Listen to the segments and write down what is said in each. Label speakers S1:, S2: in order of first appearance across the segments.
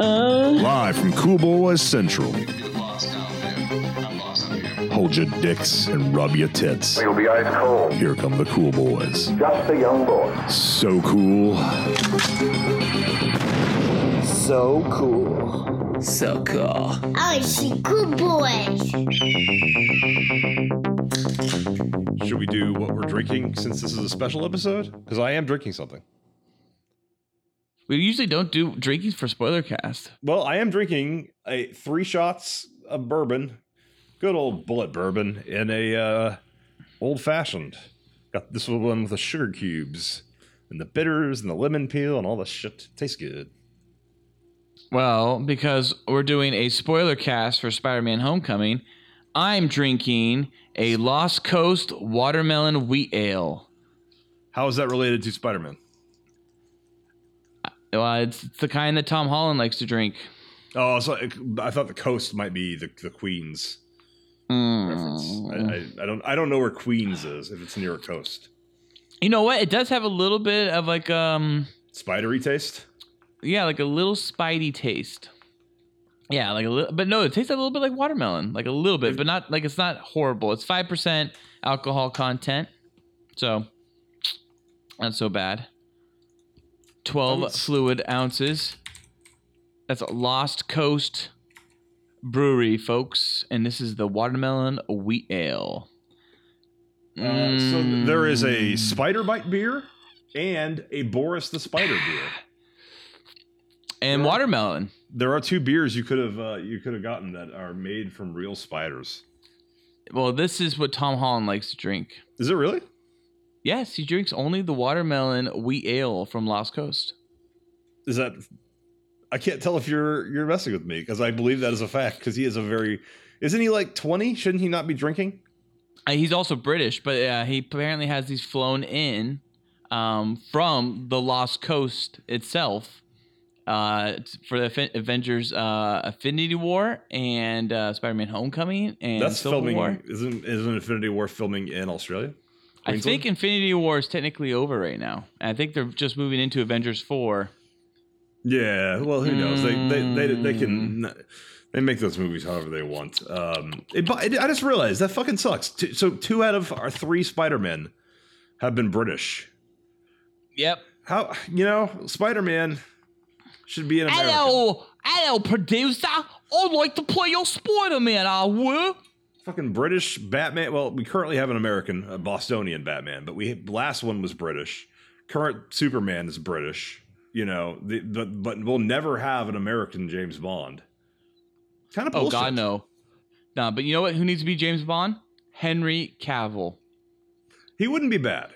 S1: Live from Cool Boys Central. Hold your dicks and rub your tits.
S2: You'll be ice cold.
S1: Here come the Cool Boys.
S2: Just a young boy.
S1: So cool.
S3: So cool.
S4: So cool.
S5: Oh, I see cool boys.
S1: Should we do what we're drinking since this is a special episode? Because I am drinking something.
S4: We usually don't do drinking for spoiler cast.
S1: Well, I am drinking a three shots of bourbon, good old Bulleit bourbon, in a uh, old fashioned. Got this one with the sugar cubes and the bitters and the lemon peel and all the shit. Tastes good.
S4: Well, because we're doing a spoiler cast for Spider-Man: Homecoming, I'm drinking a Lost Coast watermelon wheat ale.
S1: How is that related to Spider Man?
S4: Well, it's, it's the kind that Tom Holland likes to drink.
S1: Oh, so I thought the coast might be the the Queens reference.
S4: Mm.
S1: I, I, I don't I don't know where Queens is if it's near a coast.
S4: You know what? It does have a little bit of like um
S1: Spidery taste.
S4: yeah, like a little spidey taste. Yeah, like a little, but no, it tastes a little bit like watermelon, like a little bit, but not like it's not horrible. It's five percent alcohol content, so not so bad. Twelve fluid ounces. That's a Lost Coast Brewery, folks, and this is the watermelon wheat ale.
S1: Uh, so
S4: Mm.
S1: there is a spider bite beer and a Boris the Spider beer.
S4: And watermelon.
S1: There are two beers you could have uh, you could have gotten that are made from real spiders.
S4: Well, this is what Tom Holland likes to drink.
S1: Is it really?
S4: Yes, he drinks only the watermelon wheat ale from Lost Coast.
S1: Is that? I can't tell if you're you're messing with me because I believe that is a fact because he is a very. Isn't he like twenty? Shouldn't he not be drinking?
S4: Uh, he's also British, but uh, he apparently has these flown in um, from the Lost Coast itself uh, for the Avengers uh, Infinity War and uh, Spider-Man: Homecoming and
S1: That's
S4: Civil
S1: filming.
S4: War.
S1: Isn't isn't Infinity War filming in Australia?
S4: I think Infinity War is technically over right now. And I think they're just moving into Avengers Four.
S1: Yeah, well, who knows? They they they, they
S4: Mm.
S1: can they make those movies however they want. Um, it, it- I just realized that fucking sucks. Two, so two out of our three Spider Men have been British.
S4: Yep.
S1: How you know Spider Man should be an American.
S4: Hello, hello, producer. I'd like to play your Spider-Man. I would.
S1: Fucking British Batman. Well, we currently have an American, a Bostonian Batman, but we last one was British. Current Superman is British. You know, the, but but we'll never have an American James Bond. Kind of
S4: Oh. God, no. Nah, but you know what? Who needs to be James Bond? Henry Cavill.
S1: He wouldn't be bad.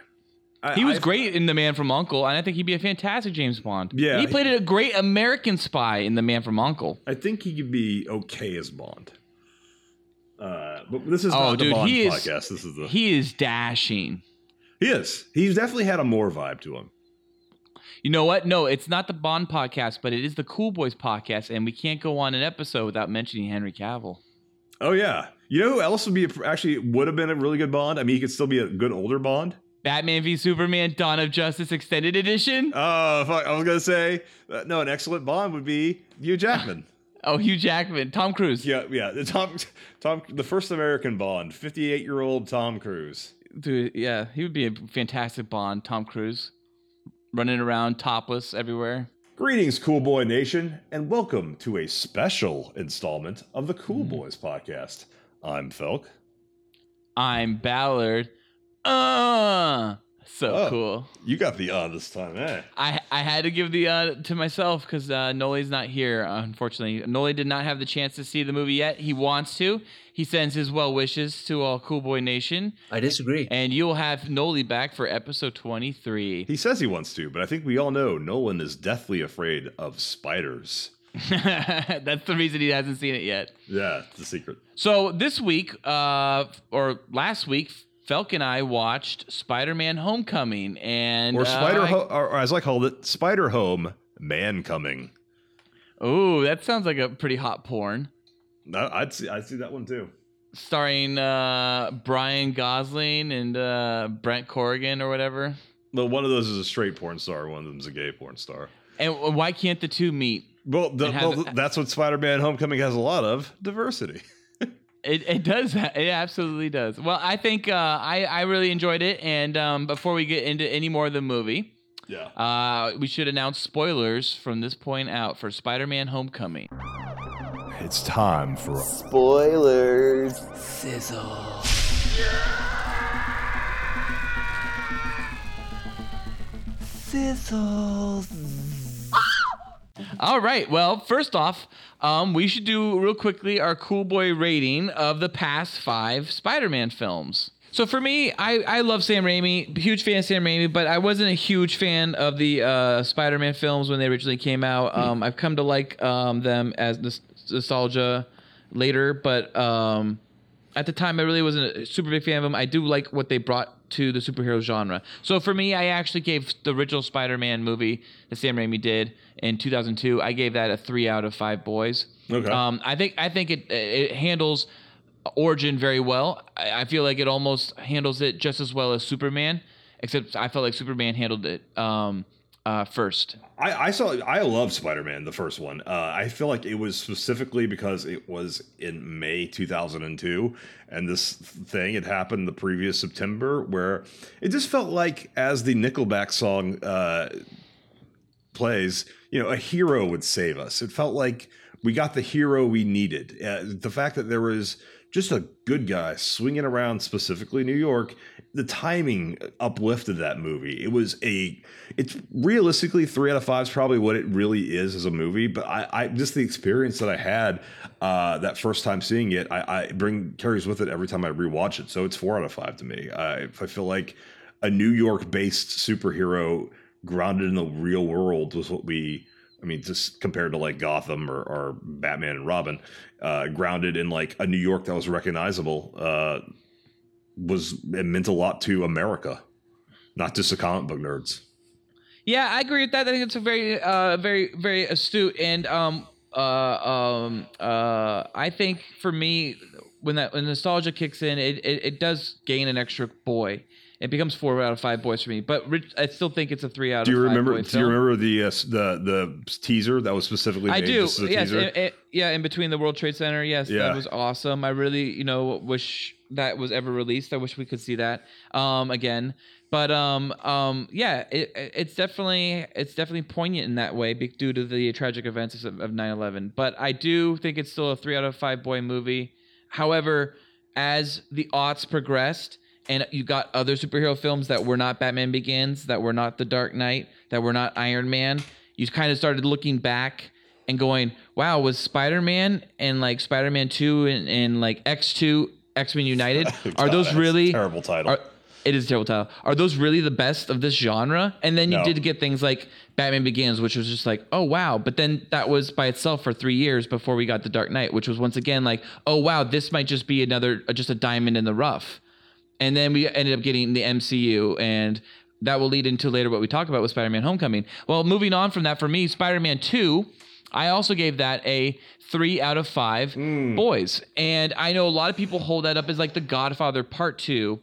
S1: I-
S4: He was
S1: I-
S4: great in The Man from Uncle, and I think he'd be a fantastic James Bond.
S1: Yeah.
S4: he played a great American spy in The Man from Uncle.
S1: I think he could be okay as Bond. Uh, but this is
S4: Oh,
S1: not
S4: dude,
S1: the Bond
S4: he is-
S1: podcast. This is the
S4: He is dashing.
S1: he is. He's definitely had a more vibe to him.
S4: You know what? No, it's not the Bond podcast, but it is the Cool Boys podcast, and we can't go on an episode without mentioning Henry Cavill.
S1: Oh yeah. You know who else would be actually would have been a really good Bond? I mean, he could still be a good older Bond.
S4: Batman v Superman: Dawn of Justice Extended Edition.
S1: Oh, fuck! I was gonna say uh, no. An excellent Bond would be Hugh Jackman.
S4: Oh, Hugh Jackman, Tom Cruise.
S1: yeah, yeah. The Tom, Tom, the first American Bond, fifty-eight-year-old Tom Cruise.
S4: Dude, yeah, he would be a fantastic Bond. Tom Cruise, running around topless everywhere.
S1: Greetings, Cool Boy Nation, and welcome to a special installment of the Cool
S4: Mm.
S1: Boys podcast. I'm Felk.
S4: I'm Ballard. Uh, so
S1: Oh.
S4: cool.
S1: You got the uh this time, eh?
S4: I I had to give the uh to myself because uh, Noli's not here. Unfortunately, Noli did not have the chance to see the movie yet. He wants to. He sends his well wishes to all Cool Boy Nation,
S3: I disagree.
S4: and you'll have Noli back for episode twenty three.
S1: He says he wants to, but I think we all know Nolan is deathly afraid of spiders.
S4: That's the reason he hasn't seen it yet.
S1: Yeah, it's a secret.
S4: So this week, uh, or last week, Felk and I watched Spider-Man: Homecoming, and
S1: Or
S4: uh,
S1: Spider,
S4: I-
S1: Ho- or as I called it, Spider Home Man Coming.
S4: Ooh, that sounds like a pretty hot porn.
S1: I'd see, I'd see that one too.
S4: Starring uh, Brian Gosling and uh, Brent Corrigan or whatever.
S1: Well, one of those is a straight porn star, one of them's a gay porn star.
S4: And why can't the two meet?
S1: Well, the, well that's what Spider-Man: Homecoming has a lot of diversity.
S4: It, it does. It absolutely does. Well, I think uh, I I really enjoyed it. And um, before we get into any more of the movie,
S1: Yeah.
S4: uh, we should announce spoilers from this point out for Spider-Man: Homecoming.
S1: It's time for
S3: Spoilers.
S4: Sizzle. Sizzle. All right. Well, first off, um, we should do real quickly our cool boy rating of the past five Spider-Man films. So for me, I, I love Sam Raimi, huge fan of Sam Raimi, but I wasn't a huge fan of the uh, Spider-Man films when they originally came out. Um, I've come to like um, them as nos- nostalgia later, but um, at the time I really wasn't a super big fan of them. I do like what they brought to the superhero genre. So for me, I actually gave the original Spider-Man movie that Sam Raimi did in 2002. I gave that a three out of five boys.
S1: Okay.
S4: Um, I think I think it it handles origin very well. I, I feel like it almost handles it just as well as Superman, except I felt like Superman handled it um, uh, first.
S1: I, I saw. I love Spider Man, the first one. Uh, I feel like it was specifically because it was in May 2002, and this thing had happened the previous September, where it just felt like as the Nickelback song uh, plays, you know, a hero would save us. It felt like we got the hero we needed. Uh, the fact that there was just a good guy swinging around specifically New York, the timing uplifted that movie. It was a, it's realistically three out of five is probably what it really is as a movie. But I, I just the experience that I had uh, that first time seeing it, I, I bring carries with it every time I rewatch it. So it's four out of five to me. I, I feel like a New York based superhero grounded in the real world was what we I mean, just compared to like Gotham or, or Batman and Robin, uh, grounded in like a New York that was recognizable, uh, was it meant a lot to America, not just the comic book nerds.
S4: Yeah, I agree with that. I think it's a very, uh, very, very astute. And um, uh, um, uh, I think for me, when that when nostalgia kicks in, it, it, it does gain an extra boy. It becomes four out of five boys for me. But Rich, I still think it's a three out
S1: Do you
S4: of five
S1: remember? Do you remember the uh, the the teaser that was specifically
S4: I do.
S1: just as a
S4: Yes.
S1: teaser?
S4: it- it- yeah. In between the World Trade Center. Yes.
S1: Yeah.
S4: That was awesome. I really, you know, wish that was ever released. I wish we could see that um, again. But um, um, yeah, it, it- it's definitely it's definitely poignant in that way due to the tragic events of, of 9/11. But I do think it's still a three out of five boy movie. However, as the aughts progressed. And you got other superhero films that were not Batman Begins, that were not The Dark Knight, that were not Iron Man. You kind of started looking back and going, wow, was Spider Man and like Spider Man 2 and, and like X2, X Men United, oh, are those really.
S1: terrible title?
S4: Are, it is a terrible title. Are those really the best of this genre? And then you
S1: No.
S4: did get things like Batman Begins, which was just like, oh wow. But then that was by itself for three years before we got The Dark Knight, which was once again like, oh wow, this might just be another, uh, just a diamond in the rough. And then we ended up getting the MCU, and that will lead into later what we talk about with Spider-Man: Homecoming. Well, moving on from that, for me, Spider-Man Two, I also gave that a three out of five boys, and I know a lot of people hold that up as like the Godfather Part Two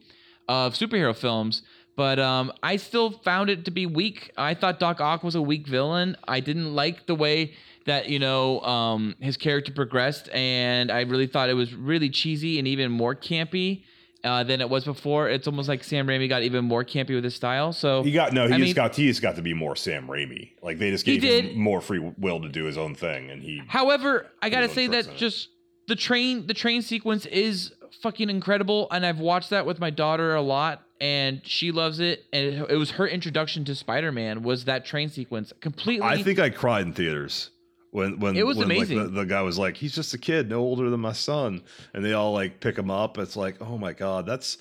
S4: of superhero films. But um, I still found it to be weak. I thought Doc Ock was a weak villain. I didn't like the way that you know um, his character progressed, and I really thought it was really cheesy and even more campy uh, than it was before. It's almost like Sam Raimi got even more campy with his style. So
S1: He got no. He
S4: I
S1: just
S4: mean-
S1: got. He just got to be more Sam Raimi. Like they just gave him more free will to do his own thing, and he.
S4: However, I gotta say that just the train the train sequence is fucking incredible, and I've watched that with my daughter a lot, and she loves it. And it, it was her introduction to Spider Man was that train sequence. Completely,
S1: I think I cried in theaters when when
S4: It was
S1: when, like,
S4: amazing.
S1: the, the guy was like, "He's just a kid, no older than my son," and they all like pick him up. It's like, oh my god, that's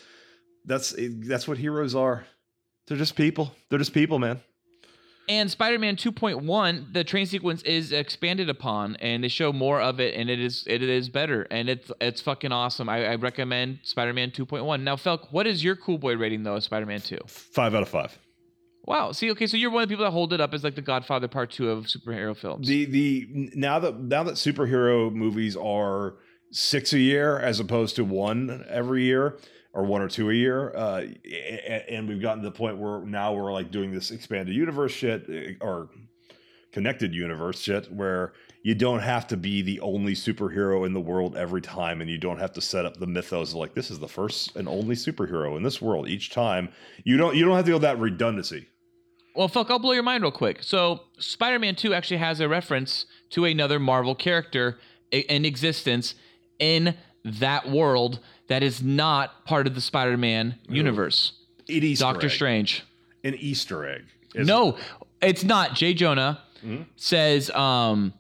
S1: that's eh, that's what heroes are. They're just people. They're just people, man.
S4: And Spider-Man 2.1, the train sequence is expanded upon, and they show more of it, and it is it is better, and it's it's fucking awesome. I, I recommend Spider-Man 2.1. Now, Felk, what is your cool boy rating though of Spider-Man 2?
S1: Five out of five.
S4: Wow. See, okay, so you're one of the people that hold it up as like the Godfather Part Two of superhero films.
S1: The the now that now that superhero movies are six a year as opposed to one every year or one or two a year. Uh, and we've gotten to the point where now we're like doing this expanded universe shit eh, or connected universe shit where you don't have to be the only superhero in the world every time and you don't have to set up the mythos of like this is the first and only superhero in this world each time you don't you don't have to go that redundancy
S4: Well, fuck, I'll blow your mind real quick. So, Spider Man 2 actually has a reference to another Marvel character in existence in that world that is not part of the Spider Man universe.
S1: It is
S4: Doctor
S1: egg.
S4: Strange.
S1: an Easter egg.
S4: No, it's not. Jay Jonah says um,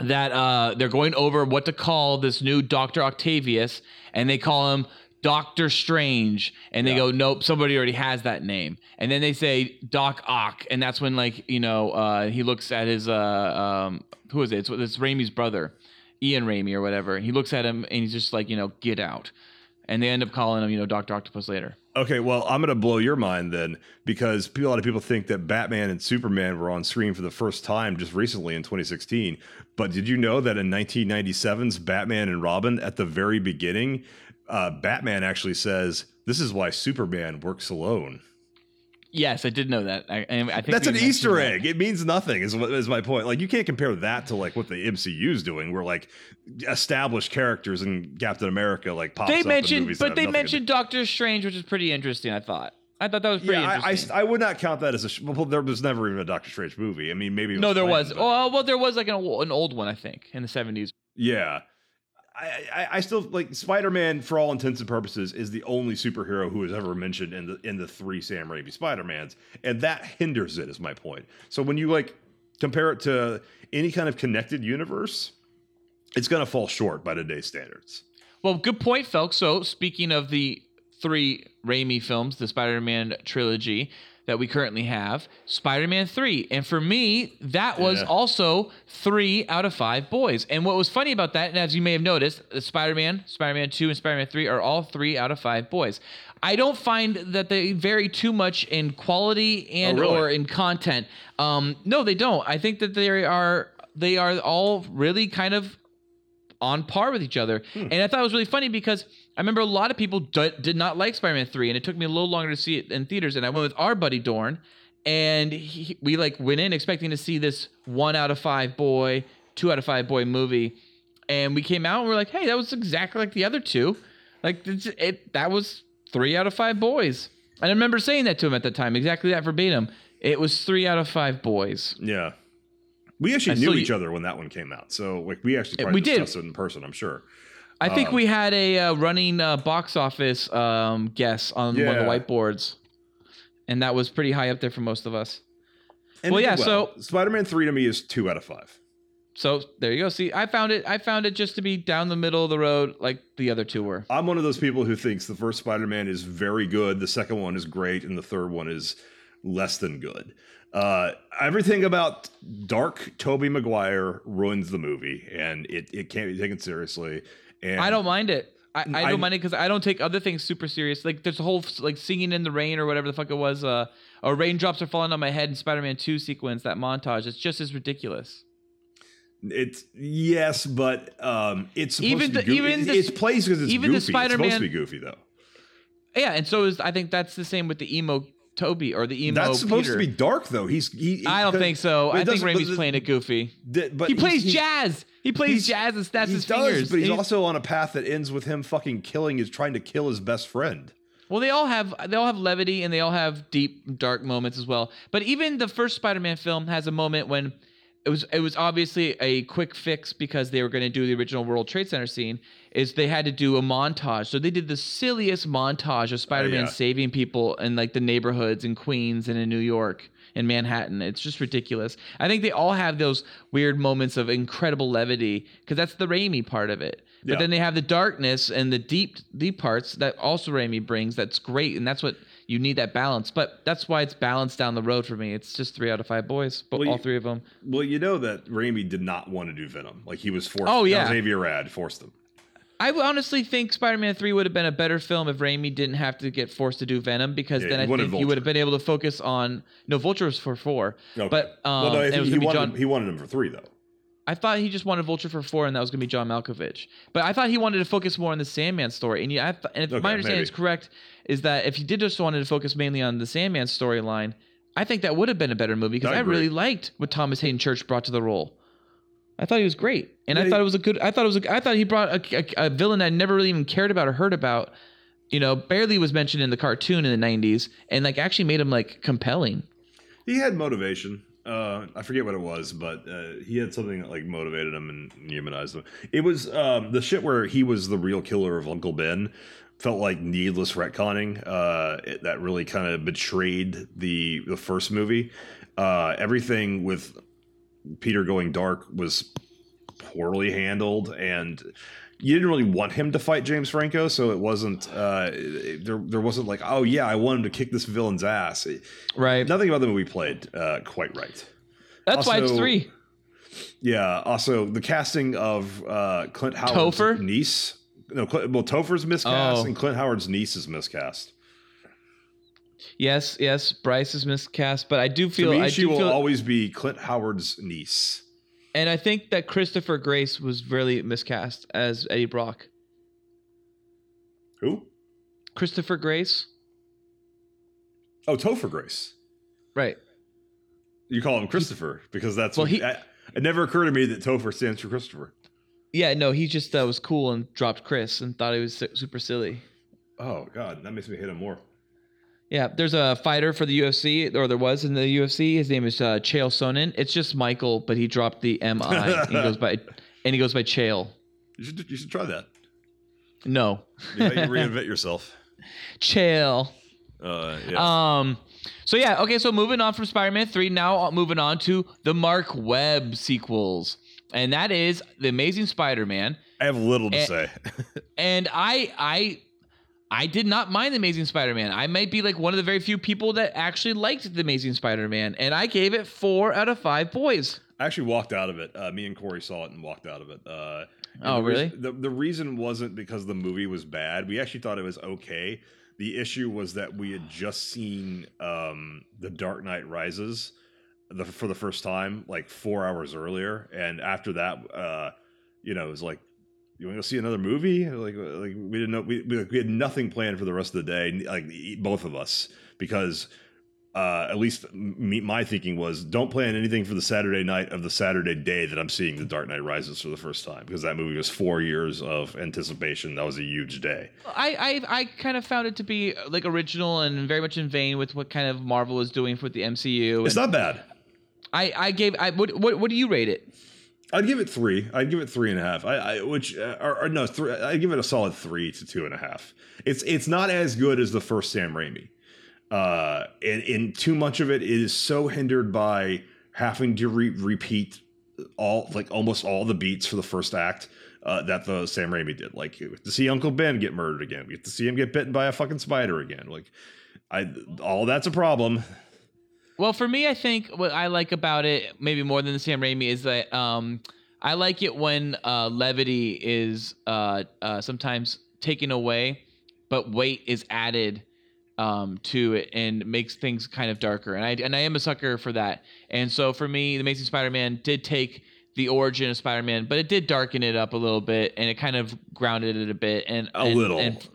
S4: that uh, they're going over what to call this new Doctor Octavius, and they call him Doctor Strange, and they go, "Nope, somebody already has that name." And then they say Doc Ock, and that's when like you know uh, he looks at his uh, um, who is it? It's, it's Raimi's brother, Ian Raimi or whatever. He looks at him and he's just like, you know, get out. And they end up calling him, you know, Doctor Octopus later.
S1: Okay, well, I'm going to blow your mind then because a lot of people think that Batman and Superman were on screen for the first time just recently in 2016. But did you know that in 1997's Batman and Robin, at the very beginning, uh, Batman actually says, This is why Superman works alone.
S4: Yes, I did know that. I, I think
S1: That's an Easter
S4: that.
S1: egg. It means nothing, is, is my point. Like, you can't compare that to like what the MCU is doing, where like established characters in Captain America like pops
S4: They mentioned, but they mentioned Doctor Strange, which is pretty interesting. I thought. I thought that was pretty
S1: Yeah, I, I,
S4: interesting.
S1: I would not count that as a. Well, there was never even a Doctor Strange movie. I mean, maybe it
S4: no, there
S1: planned,
S4: was.
S1: but-
S4: Well, well, there was like an, an old one, I think, in the seventies.
S1: yeah. I, I, still like Spider-Man for all intents and purposes is the only superhero who is ever mentioned in the in the three Sam Raimi Spider-Mans, and that hinders it. Is my point. So when you like compare it to any kind of connected universe, it's gonna fall short by today's standards.
S4: Well, good point, Felk. So, speaking of the three Raimi films, the Spider-Man trilogy that we currently have, Spider-Man three, and for me, that was
S1: Yeah.
S4: also three out of five boys. And what was funny about that, and as you may have noticed, the Spider-Man, Spider-Man two, and Spider-Man three are all three out of five boys. I don't find that they vary too much in quality and
S1: Oh, really?
S4: or in content. Um, no, they don't. I think that they are they are all really kind of on par with each other.
S1: Hmm.
S4: And I thought it was really funny because I remember a lot of people d- did not like Spider-Man 3 and it took me a little longer to see it in theaters and I went with our buddy Dorn and he, we like went in expecting to see this 1 out of 5 boy, 2 out of 5 boy movie and we came out and we're like, "Hey, that was exactly like the other two. Like it's, it that was 3 out of 5 boys." And I remember saying that to him at the time, exactly that verbatim. It was 3 out of 5 boys.
S1: Yeah. We actually
S4: I
S1: knew
S4: still-
S1: each other when that one came out, so like we actually probably
S4: we did.
S1: it in person. I'm sure.
S4: I think
S1: Um,
S4: we had a uh, running uh, box office um, guess on one of the whiteboards, and that was pretty high up there for most of us.
S1: And
S4: Well, yeah,
S1: did
S4: so-
S1: Spider-Man three to me is two out of five.
S4: So there you go. See, I found it. I found it just to be down the middle of the road, like the other two were.
S1: I'm one of those people who thinks the first Spider-Man is very good, the second one is great, and the third one is less than good. Uh, everything about Dark Tobey Maguire ruins the movie, and it, it can't be taken seriously. And
S4: I don't mind it. I, I
S1: I-
S4: don't mind it because I don't take other things super serious. Like there's a whole like singing in the rain or whatever the fuck it was. Uh, or raindrops are falling on my head in Spider-Man Two sequence. That montage. It's just as ridiculous.
S1: It's yes, but um, it's supposed
S4: Even
S1: to be
S4: the- even the-
S1: it's plays because it's
S4: even the
S1: goofy. it's supposed to
S4: Spider-Man-
S1: be goofy though.
S4: Yeah, and so is I think that's the same with the emo Tobey or the emo.
S1: That's supposed to be dark though. He's he.
S4: I don't think so. I think Raimi's playing it goofy.
S1: but
S4: He plays
S1: he's-
S4: jazz. He plays jazz and snaps his
S1: does,
S4: fingers.
S1: but he's,
S4: He's-
S1: also on a path that ends with him fucking killing. Is trying to kill his best friend.
S4: well, they all have they all have levity and they all have deep dark moments as well. But even the first Spider-Man film has a moment when it was it was obviously a quick fix because they were going to do the original World Trade Center scene. Is they had to do a montage, so they did the silliest montage of Spider-Man
S1: yeah.
S4: saving people in like the neighborhoods in Queens and in New York and Manhattan. It's just ridiculous. I think they all have those weird moments of incredible levity because that's the Raimi part of it. But
S1: Yeah.
S4: then they have the darkness and the deep deep parts that also Raimi brings. That's great, and that's what you need that balance. But that's why it's balanced down the road for me. It's just three out of five boys, but
S1: Well,
S4: all
S1: you-
S4: three of them.
S1: Well, you know that Raimi did not want to do Venom. Like he was forced.
S4: Oh, yeah.
S1: Avi Arad forced him.
S4: I honestly think Spider-Man Three would have been a better film if Raimi didn't have to get forced to do Venom because
S1: Yeah,
S4: then
S1: he
S4: I think he would have been able to focus on no Vulture was for four,
S1: Okay.
S4: but um,
S1: well, no, think he wanted
S4: John.
S1: him, he wanted him for three though.
S4: I thought he just wanted Vulture for four, and that was going to be John Malkovich. But I thought he wanted to focus more on the Sandman story. And yeah, I th- and if
S1: Okay,
S4: my understanding
S1: maybe.
S4: is correct, is that if he did just wanted to focus mainly on the Sandman storyline, I think that would have been a better movie because
S1: I
S4: I, really liked what Thomas Haden Church brought to the role. I thought he was great, and
S1: Yeah,
S4: I thought it was a good. I thought it was. A, I thought he brought a, a, a villain I never really even cared about or heard about. You know, barely was mentioned in the cartoon in the '90s, and like actually made him like compelling.
S1: He had motivation. Uh, I forget what it was, but uh, he had something that like motivated him and humanized him. It was um, the shit where he was the real killer of Uncle Ben. Felt like needless retconning. Uh, it, that really kind of betrayed the the first movie. Uh, everything with Peter going dark was poorly handled, and you didn't really want him to fight James Franco, so it wasn't. Uh, there, there wasn't like, oh yeah, I want him to kick this villain's ass.
S4: Right.
S1: Nothing about the movie played uh, quite right.
S4: That's why it's three.
S1: Yeah. Also, the casting of uh, Clint Howard's
S4: Topher?
S1: niece. No, well, Topher's miscast
S4: Oh.
S1: and Clint Howard's niece is miscast.
S4: Yes, yes. Bryce is miscast, but I do feel
S1: to me,
S4: I
S1: she
S4: do
S1: will
S4: feel,
S1: always be Clint Howard's niece.
S4: And I think that Christopher Grace was really miscast as Eddie Brock.
S1: Who?
S4: Christopher Grace,
S1: Oh, Topher Grace.
S4: right?
S1: You call him Christopher because that's
S4: Well,
S1: what
S4: he-
S1: I, it never occurred to me that Topher stands for Christopher.
S4: Yeah, no, he just uh, was cool and dropped Chris and thought he was super silly.
S1: Oh God, that makes me hate him more.
S4: Yeah, there's a fighter for the UFC, or there was in the UFC. His name is uh, Chael Sonnen. It's just Michael, but he dropped the M I. and he goes by and he goes by Chael.
S1: You should you should try that.
S4: No,
S1: You reinvent yourself.
S4: Chael.
S1: Uh, yeah.
S4: Um. So yeah, okay. So moving on from Spider-Man three, now moving on to the Mark Webb sequels, and that is the Amazing Spider-Man.
S1: I have little to
S4: eh,
S1: say.
S4: And I, I, I did not mind the Amazing Spider-Man. I might be like one of the very few people that actually liked the Amazing Spider-Man, and I gave it four out of five boys.
S1: I actually walked out of it. Uh, me and Corey saw it and walked out of it. Uh,
S4: Oh,
S1: the
S4: really?
S1: the, the reason wasn't because the movie was bad. We actually thought it was okay. The issue was that we had just seen um, The Dark Knight Rises the, for the first time, like four hours earlier. And after that, uh, you know, it was like, you want to go see another movie? Like, like we didn't know. We, we, we had nothing planned for the rest of the day, like both of us, because uh, at least me, my thinking was don't plan anything for the Saturday night of the Saturday day that I'm seeing The Dark Knight Rises for the first time because that movie was four years of anticipation. That was a huge day.
S4: I, I, I kind of found it to be like original and very much in vein with what kind of Marvel is doing with the MCU.
S1: It's not bad.
S4: I, I gave. I what, what, what do you rate it?
S1: I'd give it three. I'd give it three and a half. I, I which uh, or, or no, three. I'd give it a solid three to two and a half. It's it's not as good as the first Sam Raimi. Uh, and, and too much of it is so hindered by having to re- repeat all like almost all the beats for the first act. Uh, that the Sam Raimi did, like to see Uncle Ben get murdered again, we get to see him get bitten by a fucking spider again. Like, I all that's a problem.
S4: Well, for me, I think what I like about it, maybe more than the Sam Raimi, is that um, I like it when uh, levity is uh, uh, sometimes taken away, but weight is added um, to it and makes things kind of darker. And I and I am a sucker for that. And so for me, the Amazing Spider-Man did take the origin of Spider-Man, but it did darken it up a little bit, and it kind of grounded it a bit. And
S1: A
S4: and-
S1: little.
S4: And,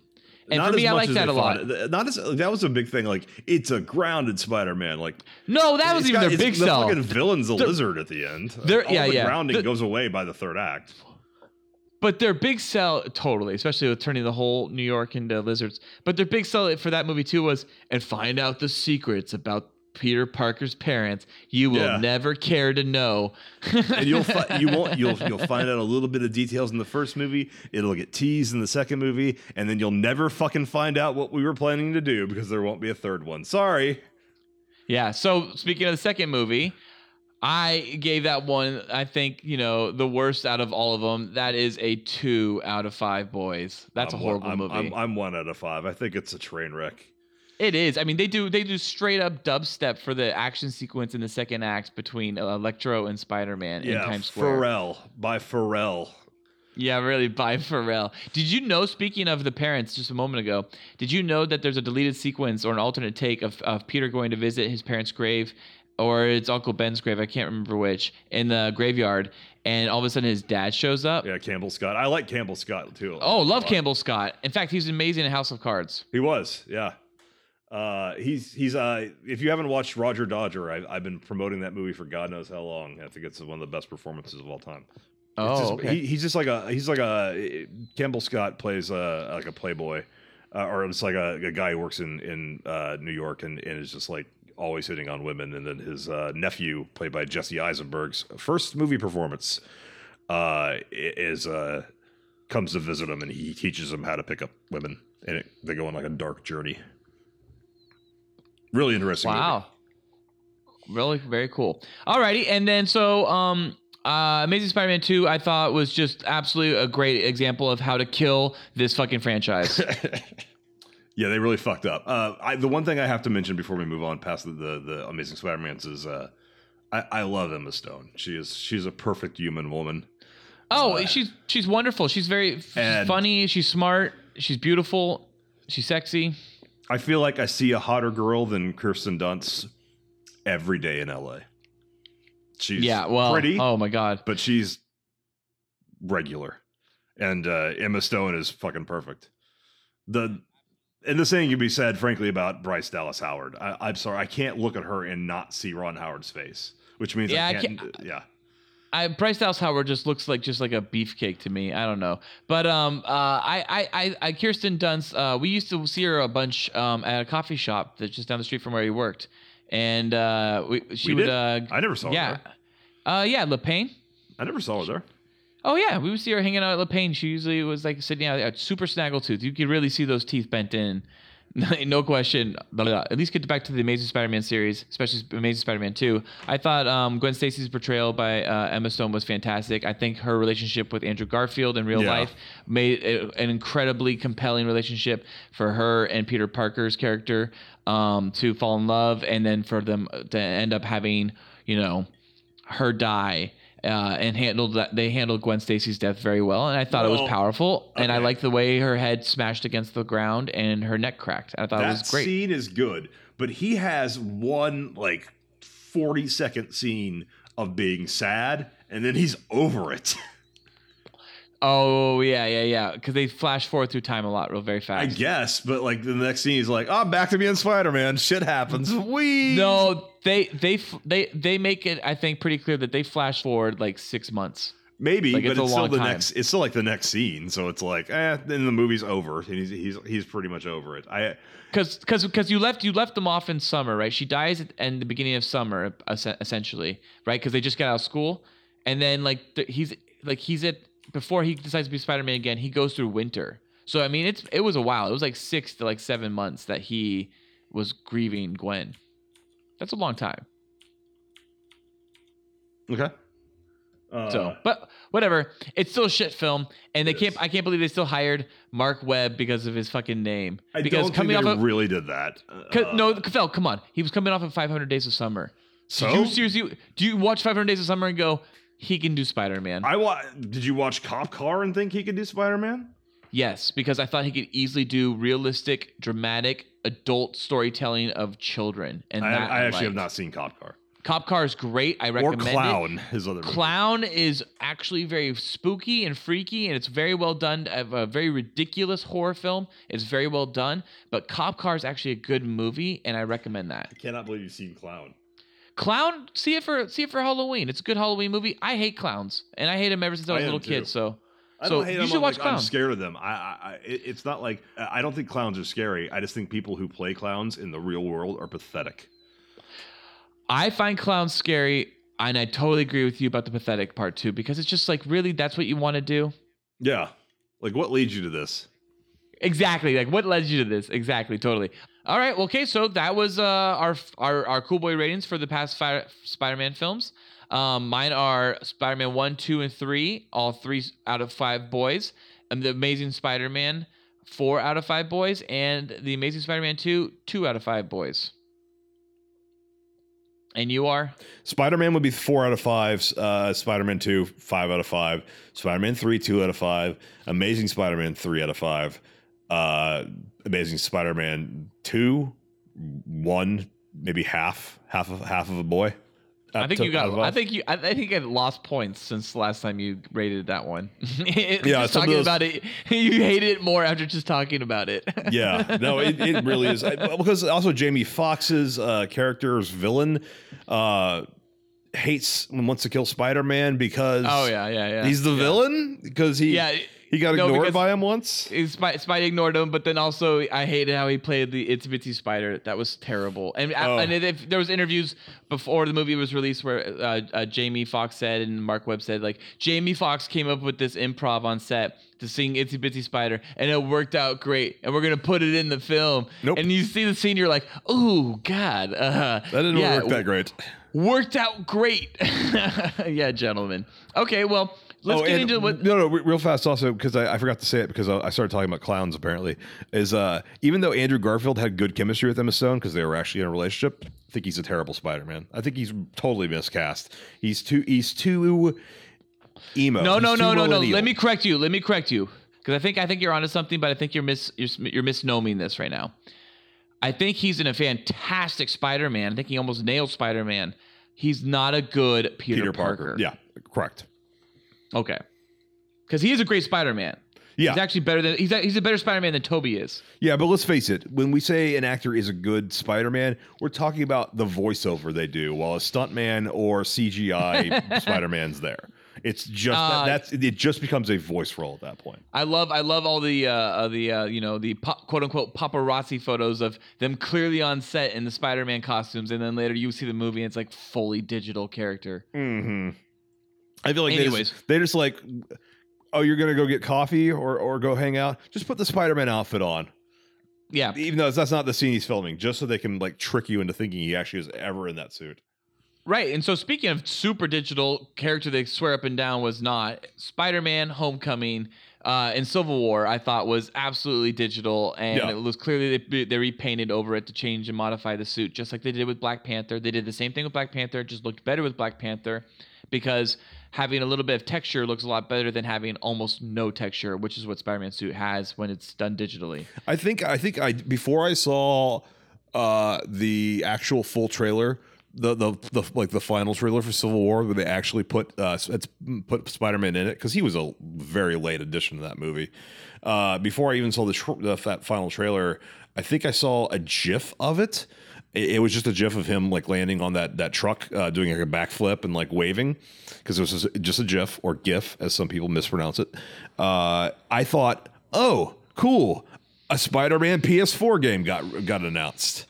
S4: and
S1: Not
S4: for me, I like that a lot.
S1: it- Not as that was a big thing. Like it's a grounded Spider-Man. Like
S4: No, that was even
S1: got-
S4: their big
S1: the
S4: sell.
S1: fucking villain's a
S4: The-
S1: lizard at the end.
S4: They're-
S1: All
S4: yeah,
S1: the
S4: yeah.
S1: grounding
S4: The-
S1: goes away by the third act.
S4: But their big sell, totally, especially with turning the whole New York into lizards. But their big sell for that movie too was, and find out the secrets about Peter Parker's parents. You will
S1: Yeah.
S4: never care to know.
S1: And you'll fi- you won't you'll you'll find out a little bit of details in the first movie. It'll get teased in the second movie, and then you'll never fucking find out what we were planning to do because there won't be a third one. Sorry.
S4: yeah. So speaking of the second movie, I gave that one. I think you know the worst out of all of them. That is a two out of five. Boys, that's
S1: I'm
S4: a
S1: one-
S4: horrible
S1: I'm,
S4: movie.
S1: I'm, I'm one out of five. I think it's a train wreck.
S4: It is. I mean, they do they do straight up dubstep for the action sequence in the second act between uh, Electro and Spider Man in Times Square.
S1: Pharrell by Pharrell.
S4: Yeah, really, by Pharrell. Did you know, speaking of the parents just a moment ago, did you know that there's a deleted sequence or an alternate take of, of Peter going to visit his parents' grave or it's Uncle Ben's grave. I can't remember which in the graveyard, and all of a sudden his dad shows up.
S1: Yeah, Campbell Scott. I like Campbell Scott too.
S4: Oh, love. Campbell Scott. In fact, he's amazing in House of Cards.
S1: He was, yeah. Uh, he's he's uh. If you haven't watched Roger Dodger, I, I've been promoting that movie for God knows how long. I think it's one of the best performances of all time.
S4: Oh,
S1: just-
S4: okay.
S1: he, he's just like a he's like a Campbell Scott plays uh like a playboy, uh, or it's like a, a guy who works in in uh, New York and, and is just like always hitting on women. And then his uh, nephew, played by Jesse Eisenberg's first movie performance, uh, is uh comes to visit him and he teaches him how to pick up women, and it, they go on like a dark journey. Really interesting. movie.
S4: Wow. Really very cool. Alrighty, and then so um uh Amazing Spider-Man 2 I thought was just absolutely a great example of how to kill this fucking franchise.
S1: Yeah, they really fucked up. Uh, I, the one thing I have to mention before we move on past the the, the Amazing Spider-Man's is uh, I, I love Emma Stone. She is she's a perfect human woman.
S4: oh,
S1: Uh,
S4: she's she's wonderful. She's very funny, she's smart, she's beautiful, she's sexy.
S1: I feel like I see a hotter girl than Kirsten Dunst every day in LA. She's
S4: yeah, well,
S1: pretty,
S4: oh my god.
S1: but she's regular, and uh, Emma Stone is fucking perfect. The and the same can be said, frankly, about Bryce Dallas Howard. I, I'm sorry, I can't look at her and not see Ron Howard's face, which means
S4: Yeah, I
S1: I can't. yeah,
S4: I Bryce Dallas Howard just looks like just like a beefcake to me. I don't know, but um, uh, I I I, I Kirsten Dunst. Uh, we used to see her a bunch um at a coffee shop that's just down the street from where he worked, and uh, we she
S1: We
S4: would uh,
S1: I never saw
S4: yeah,
S1: her.
S4: uh, yeah, LePain.
S1: I never saw her there.
S4: Oh yeah, we would see her hanging out at LePain. She usually was like sitting out at super snaggletooth. You could really see those teeth bent in. no question. Blah, blah, blah. At least get back to the Amazing Spider-Man series, especially Amazing Spider-Man 2. I thought um, Gwen Stacy's portrayal by uh, Emma Stone was fantastic. I think her relationship with Andrew Garfield in real
S1: Yeah.
S4: life made it an incredibly compelling relationship for her and Peter Parker's character um, to fall in love, and then for them to end up having, you know, her die. Uh, and handled that they handled Gwen Stacy's death very well, and I thought it was
S1: Well,
S4: powerful. And I
S1: okay.
S4: liked the way her head smashed against the ground and her neck cracked. I thought it
S1: that
S4: was great.
S1: scene is good, but he has one like 40 second scene of being sad, and then he's over it.
S4: Oh yeah, yeah, yeah. Because they flash forward through time a lot, real very fast.
S1: I guess, but like the next scene, he's like, "Oh, I'm back to being Spider Man. Shit happens." We
S4: No, they they they they make it. I think pretty clear that they flash forward like six months.
S1: maybe,
S4: Like,
S1: but
S4: it's
S1: it's, still the
S4: time.
S1: next. It's still like the next scene, so it's like, eh. Then the movie's over, and he's he's he's pretty much over it. I
S4: Because because because you left you left them off in summer, right? She dies at in the beginning of summer, essentially, right? Because they just got out of school, and then like th- he's like he's at before he decides to be Spider Man again. He goes through winter, so I mean it's it was a while. It was like six to like seven months that he was grieving Gwen. That's a long time.
S1: okay. Uh,
S4: So, but whatever. It's still a shit film, and they can't. I can't believe they still hired Mark Webb because of his fucking name.
S1: I
S4: because
S1: don't
S4: coming
S1: think
S4: off
S1: they
S4: of
S1: really did that. Uh,
S4: no, Phil, come on. He was coming off of 500 Days of Summer.
S1: So
S4: Do you seriously? Do you watch 500 Days of Summer and go, he can do Spider Man?
S1: I wa- Did you watch Cop Car and think he could do Spider Man?
S4: Yes, because I thought he could easily do realistic, dramatic, adult storytelling of children, and
S1: I,
S4: that
S1: I actually have not seen Cop Car
S4: Cop Car is great. I
S1: or
S4: recommend it.
S1: Clown. His other movie.
S4: Clown is actually very spooky and freaky, and it's very well done. A a very ridiculous horror film. It's very well done. But Cop Car is actually a good movie, and I recommend that.
S1: I cannot believe you've seen Clown.
S4: Clown, see it for see it for Halloween. It's a good Halloween movie. I hate clowns, and I hate them ever since I was
S1: I
S4: a little kid. So,
S1: I
S4: so
S1: don't hate
S4: you
S1: them.
S4: should
S1: I'm,
S4: watch
S1: like, I'm scared of them. I, I, I, it- it's not like I don't think clowns are scary. I just think people who play clowns in the real world are pathetic.
S4: I find clowns scary, and I totally agree with you about the pathetic part too, because it's just like really that's what you want to do.
S1: Yeah, like what leads you to this?
S4: Exactly. Like what led you to this? Exactly. Totally. All right. Okay. So that was uh, our our our cool boy ratings for the past fi- Spider-Man films. Um, mine are Spider-Man one, two, and three. All three out of five boys. And the Amazing Spider-Man, four out of five boys, and the Amazing Spider-Man two, two out of five boys. And you are
S1: Spider Man would be four out of five. Uh, Spider Man two, five out of five. Spider Man three, two out of five. Amazing Spider Man three out of five. Uh, Amazing Spider Man two, one maybe half, half of half of a boy.
S4: I think you got. I think you. I, I think I lost points since the last time you rated that one. yeah,
S1: Yeah,
S4: just talking
S1: those-
S4: about it, you hate it more after just talking about it.
S1: yeah, no, it, it really is I- because also Jamie Foxx's uh, character's villain uh, hates and wants to kill Spider Man because
S4: oh yeah, yeah, yeah.
S1: he's the villain because he
S4: Yeah,
S1: he got
S4: no,
S1: ignored by him once.
S4: Spidey, Spidey ignored him, but then also I hated how he played the Itsy Bitsy Spider. That was terrible. And
S1: Oh.
S4: and if there was interviews before the movie was released where uh, uh, Jamie Foxx said and Mark Webb said like Jamie Foxx came up with this improv on set to sing Itsy Bitsy Spider, and it worked out great. And we're gonna put it in the film.
S1: Nope.
S4: And you see the scene, you're like, oh god, uh,
S1: That didn't
S4: yeah,
S1: work that great.
S4: Worked out great. yeah, gentlemen. Okay, well. Let's
S1: oh,
S4: get into what
S1: no, no, real fast. Also, because I, I forgot to say it because I, started talking about clowns. Apparently, is uh, even though Andrew Garfield had good chemistry with Emma Stone because they were actually in a relationship, I think he's a terrible Spider-Man. I think he's totally miscast. He's too. He's too emo.
S4: No,
S1: He's
S4: no, no, no, no. Let me correct you. Let me correct you because I think I think you're onto something, but I think you're mis you're, you're misnoming this right now. I think he's in a fantastic Spider-Man. I think he almost nailed Spider-Man. He's not a good Peter,
S1: Peter Parker.
S4: Parker.
S1: Yeah, correct.
S4: Okay. Because he is a great Spider-Man.
S1: Yeah,
S4: He's actually better than he's a, he's a better Spider-Man than Tobey is.
S1: yeah. But let's face it. When we say an actor is a good Spider-Man, we're talking about the voiceover they do, while a stuntman or CGI Spider-Man's there. It's just
S4: Uh,
S1: that, that's it. Just becomes a voice role at that point.
S4: I love I love all the uh, uh the uh, you know the pop, quote unquote paparazzi photos of them clearly on set in the Spider-Man costumes, and then later you see the movie and it's like fully digital character.
S1: Mm-hmm. I feel like they
S4: Anyways.
S1: just, they just like, oh, you're gonna go get coffee or or go hang out. Just put the Spider-Man outfit on,
S4: Yeah,
S1: even though that's not the scene he's filming, just so they can like trick you into thinking he actually is ever in that suit.
S4: Right. And so speaking of super digital character they swear up and down was not Spider-Man Homecoming uh, and Civil War I thought was absolutely digital and
S1: Yeah.
S4: it was clearly they, they repainted over it to change and modify the suit just like they did with Black Panther. They did the same thing with Black Panther, it just looked better with Black Panther because having a little bit of texture looks a lot better than having almost no texture, which is what Spider-Man suit has when it's done digitally.
S1: I think I think I before I saw uh the actual full trailer. The, the the like the final trailer for Civil War where they actually put uh put Spider Man in it because he was a very late addition to that movie. Uh, before I even saw the, tr- the that final trailer, I think I saw a GIF of it. It, it was just a GIF of him like landing on that that truck, uh, doing like a backflip and like waving because it was just, a GIF or GIF as some people mispronounce it. Uh, I thought, oh, cool, a Spider Man PS4 game got got announced.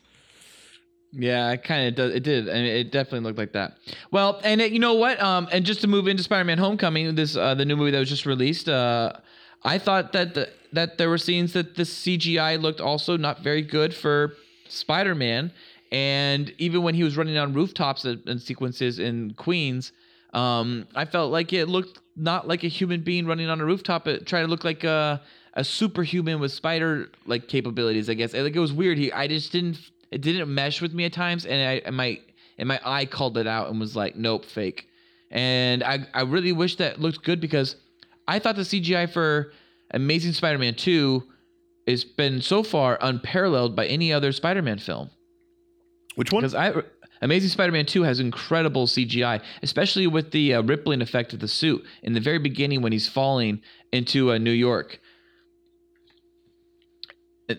S4: Yeah, it kind of does. It did, and it definitely looked like that. Well, and it, you know what? Um, and just to move into Spider-Man: Homecoming, this uh, the new movie that was just released. Uh, I thought that the, that there were scenes that the CGI looked also not very good for Spider-Man, and even when he was running on rooftops and sequences in Queens, um, I felt like it looked not like a human being running on a rooftop. It tried to look like a a superhuman with spider like capabilities. I guess like it was weird. He I just didn't it didn't mesh with me at times, and I and my and my eye called it out and was like, nope, fake. And I I really wish that looked good because I thought the CGI for Amazing Spider-Man 2 has been so far unparalleled by any other Spider-Man film.
S1: Which one?
S4: Because I Amazing Spider-Man 2 has incredible CGI, especially with the uh, rippling effect of the suit in the very beginning when he's falling into uh, New York.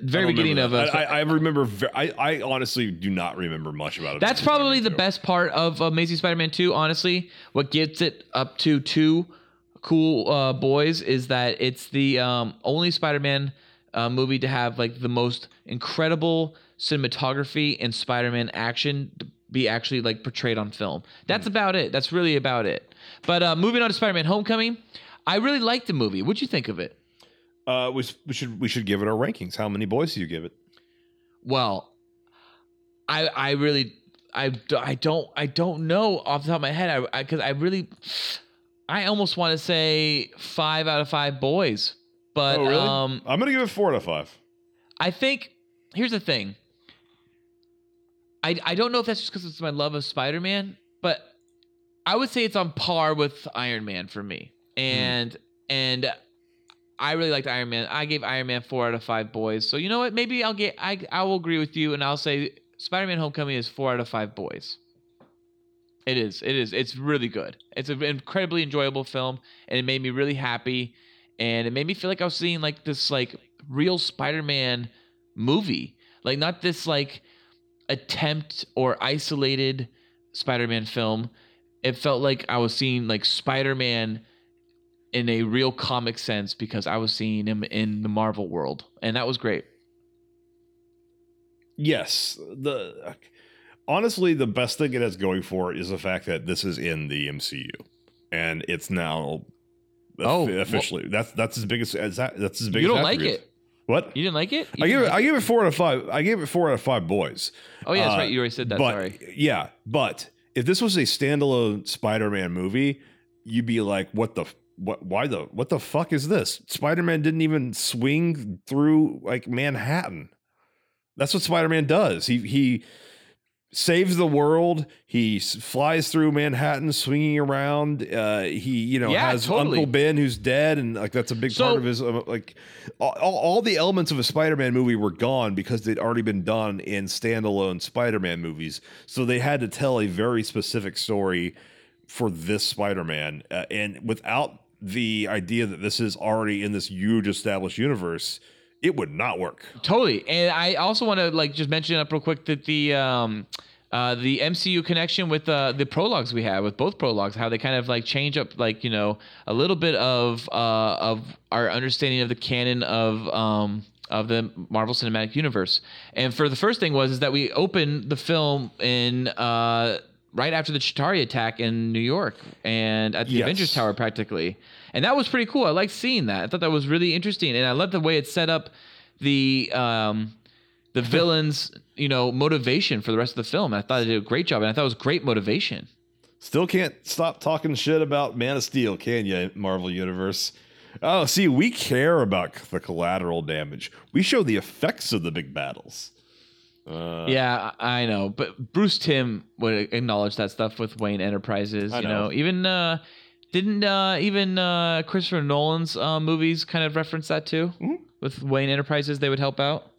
S4: Very beginning of
S1: remember
S4: uh.
S1: I, I, remember. I, I honestly do not remember much about it.
S4: That's probably the best part of Amazing Spider-Man 2, honestly. What gets it up to two cool uh, boys is that it's the um, only Spider-Man uh, movie to have like the most incredible cinematography and Spider-Man action to be actually like portrayed on film. That's about it. That's really about it. But uh, moving on to Spider-Man: Homecoming, I really liked the movie. What'd you think of it?
S1: Uh, we, we should we should give it our rankings. How many boys do you give it?
S4: Well, I I really I, I don't I don't know off the top of my head. I because I, really I almost want to say five out of five boys, but
S1: oh, really?
S4: um
S1: I'm gonna give it four out of five.
S4: I think here's the thing. I I don't know if that's just because it's my love of Spider Man, but I would say it's on par with Iron Man for me, hmm. and and. I really liked Iron Man. I gave Iron Man four out of five boys. So you know what? Maybe I'll get I I will agree with you, and I'll say Spider-Man: Homecoming is four out of five boys. It is. It is. It's really good. It's an incredibly enjoyable film, and it made me really happy, and it made me feel like I was seeing like this like real Spider-Man movie, like not this like attempt or isolated Spider-Man film. It felt like I was seeing like Spider-Man in a real comic sense because I was seeing him in the Marvel world, and that was great.
S1: Yes, the honestly the best thing it has going for it is the fact that this is in the MCU, and it's now
S4: Oh,
S1: offi-
S4: well-
S1: officially that's that's his biggest that's that's his biggest.
S4: You don't like it?
S1: What?
S4: You didn't like it? You
S1: I give it.
S4: like
S1: I give it four out of five. I gave it four out of five boys.
S4: Oh yeah, that's
S1: Uh,
S4: right. You already said that.
S1: but
S4: Sorry.
S1: yeah, but if this was a standalone Spider-Man movie, you'd be like, "What the? What? Why the? What the fuck is this? Spider-Man didn't even swing through like Manhattan. That's what Spider-Man does. He he saves the world. He flies through Manhattan, swinging around. Uh, he you know
S4: Yeah,
S1: has
S4: totally.
S1: Uncle Ben who's dead, and like that's a big
S4: So-
S1: part of his uh, like all, all all the elements of a Spider-Man movie were gone because they'd already been done in standalone Spider-Man movies. So they had to tell a very specific story for this Spider-Man, uh, and without the idea that this is already in this huge established universe, it would not work.
S4: Totally. And I also want to like just mention up real quick that the um uh, the MCU connection with uh, the prologues we have with both prologues, how they kind of like change up like you know a little bit of uh, of our understanding of the canon of um, of the Marvel Cinematic Universe. And for the first thing was is that we opened the film in uh, right after the Chitauri attack in New York and at the
S1: Yes.
S4: Avengers Tower practically, and that was pretty cool. I liked seeing that. I thought that was really interesting, and I loved the way it set up the um, the villain's you know motivation for the rest of the film. I thought they did a great job, and I thought it was great motivation.
S1: Still can't stop talking shit about Man of Steel, can you, Marvel Universe? Oh, see, we care about the collateral damage. We show the effects of the big battles. Uh,
S4: yeah, I know, but Bruce Timm would acknowledge that stuff with Wayne Enterprises.
S1: I
S4: you
S1: know.
S4: know, even uh, didn't uh, even uh, Christopher Nolan's uh, movies kind of reference that too
S1: Mhm.
S4: with Wayne Enterprises. They would help out.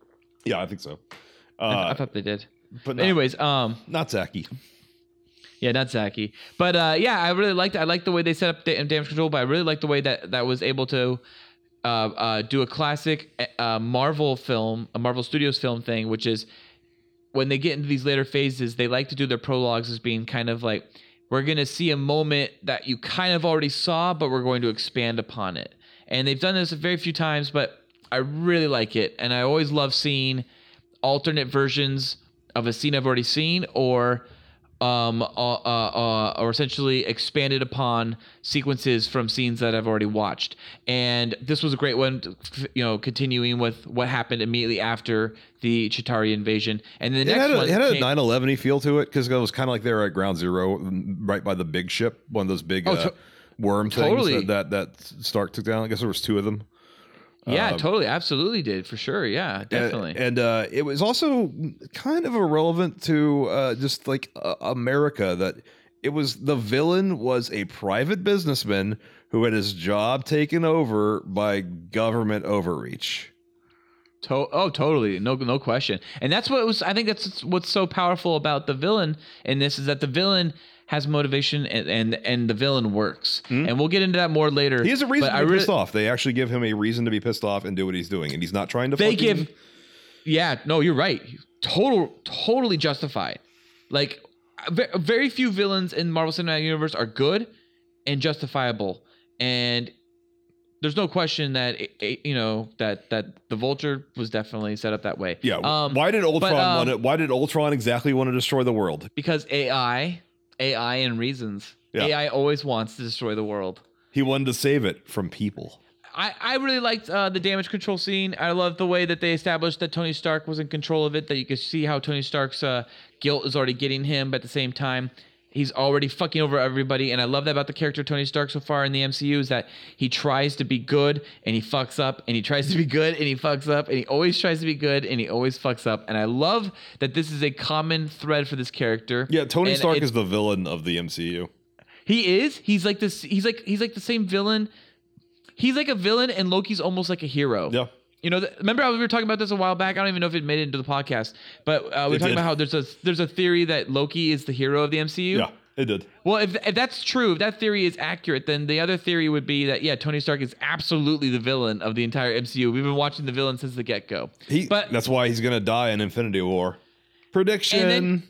S1: yeah, I think so.
S4: I, th- I
S1: Uh,
S4: thought they did.
S1: but not,
S4: Anyways, um,
S1: not Zaki.
S4: Yeah, not Zaki. But uh, yeah, I really liked. I liked the way they set up da- damage control. But I really liked the way that that was able to uh, uh, do a classic uh, Marvel film, a Marvel Studios film thing, which is when they get into these later phases, they like to do their prologues as being kind of like we're gonna see a moment that you kind of already saw, but we're going to expand upon it. And they've done this a very few times, but I really like it, and I always love seeing alternate versions of a scene I've already seen, or um, uh, uh, uh, or essentially expanded upon sequences from scenes that I've already watched. And this was a great one, to, you know, continuing with what happened immediately after the Chitauri invasion. And the
S1: It
S4: next
S1: had a,
S4: one
S1: it had a
S4: came-
S1: 911 feel to it because it was kind of like they were at ground zero, mm, right by the big ship, one of those big
S4: Oh,
S1: uh,
S4: to-
S1: worm
S4: totally.
S1: things that, that that Stark took down. I guess there was two of them.
S4: Yeah,
S1: um,
S4: totally, absolutely did for sure. Yeah, definitely.
S1: And, and uh, it was also kind of irrelevant to uh, just like uh, America that it was the villain was a private businessman who had his job taken over by government overreach.
S4: To- oh, totally. No, no question. And that's what was. I think that's what's so powerful about the villain in this is that the villain has motivation and and, and the villain works. And we'll get into that more later.
S1: He has a reason
S4: but
S1: to be
S4: really-
S1: pissed off. They actually give him a reason to be pissed off and do what he's doing, and he's not trying to.
S4: They give. Yeah. No, you're right. Total. Totally justified. Like very few villains in Marvel Cinematic Universe are good and justifiable. And there's no question that eh, eh, you know that that the Vulture was definitely set up that way.
S1: Yeah.
S4: Um,
S1: why did Ultron
S4: um,
S1: want it? Why did Ultron exactly want to destroy the world?
S4: because AI, AI and reasons.
S1: Yeah.
S4: AI always wants to destroy the world.
S1: He wanted to save it from people.
S4: I, I really liked uh, the damage control scene. I love the way that they established that Tony Stark was in control of it. That you could see how Tony Stark's uh, guilt is already getting him, but at the same time, he's already fucking over everybody. And I love that about the character Tony Stark so far in the MCU is that he tries to be good and he fucks up, and he tries to be good and he fucks up, and he always tries to be good and he always fucks up. And I love that this is a common thread for this character.
S1: Yeah, Tony
S4: And
S1: Stark is the villain of the MCU.
S4: he is. He's like this. He's like he's like the same villain. He's like a villain, and Loki's almost like a hero.
S1: Yeah.
S4: You know, th- remember we were talking about this a while back? I don't even know if it made it into the podcast, but uh, we were
S1: It
S4: talking
S1: did.
S4: about how there's a there's a theory that Loki is the hero of the MCU.
S1: Yeah, it did.
S4: Well, if, if that's true, if that theory is accurate, then the other theory would be that yeah, Tony Stark is absolutely the villain of the entire MCU. We've been watching the villain since the get go.
S1: He,
S4: But-
S1: that's why he's gonna die in Infinity War. Prediction.
S4: Then-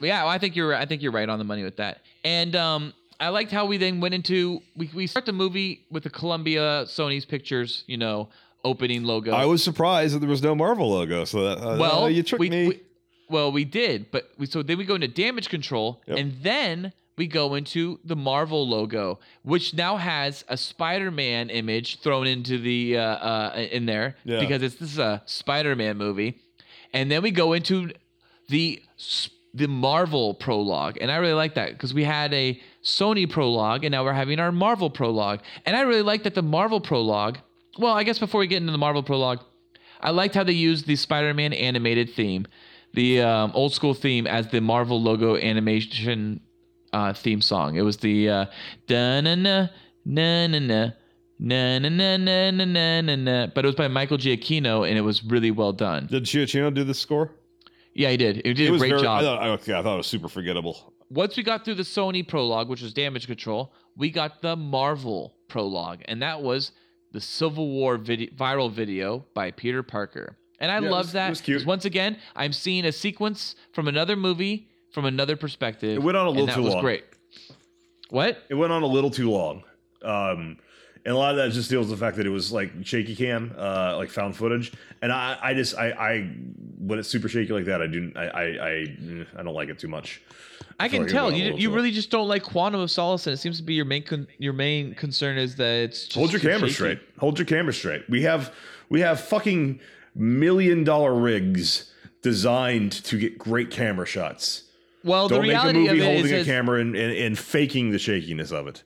S4: Yeah, well, I think you're I think you're right on the money with that. And um, I liked how we then went into we we start the movie with the Columbia Sony's Pictures, you know, opening logo.
S1: I was surprised that there was no Marvel logo. So that, uh,
S4: well,
S1: you tricked
S4: we,
S1: me.
S4: we- well, we did, but we so then we go into damage control,
S1: Yep.
S4: and then we go into the Marvel logo, which now has a Spider-Man image thrown into the uh, uh, in there
S1: Yeah.
S4: because it's this is a Spider-Man movie, and then we go into the the Marvel prologue, and I really like that because we had a Sony prologue, and now we're having our Marvel prologue, and I really like that the Marvel prologue. Well, I guess before we get into the Marvel prologue, I liked how they used the Spider-Man animated theme, the um, old school theme, as the Marvel logo animation uh, theme song. It was the uh, na na na na na. Na na na na na na na but it was by Michael Giacchino and it was really well done.
S1: did Giacchino do the score?
S4: Yeah, he did. He did
S1: it
S4: a great
S1: very,
S4: job.
S1: I thought, I, yeah, I thought it was super forgettable.
S4: Once we got through the Sony prologue, which was damage control, we got the Marvel prologue, and that was the Civil War video, viral video by Peter Parker. And I
S1: Yeah,
S4: love
S1: was- it
S4: that.
S1: was cute.
S4: 'cause Once again, I'm seeing a sequence from another movie from another perspective.
S1: It went on a little too
S4: was
S1: long.
S4: great. What?
S1: It went on a little too long. Um, and a lot of that just deals with the fact that it was like shaky cam, uh, like found footage. And I, I just, I, I, when it's super shaky like that, I do, I, I, I, I don't like it too much.
S4: I can
S1: like
S4: tell
S1: went on a
S4: you you really just don't like Quantum of Solace, and it seems to be your main con- your main concern is that it's just
S1: Hold your camera
S4: shaky.
S1: straight. Hold your camera straight. We have, we have fucking million dollar rigs designed to get great camera shots.
S4: Well,
S1: Don't
S4: the
S1: make a movie
S4: of it
S1: holding
S4: is,
S1: a camera and, and, and faking the shakiness of it.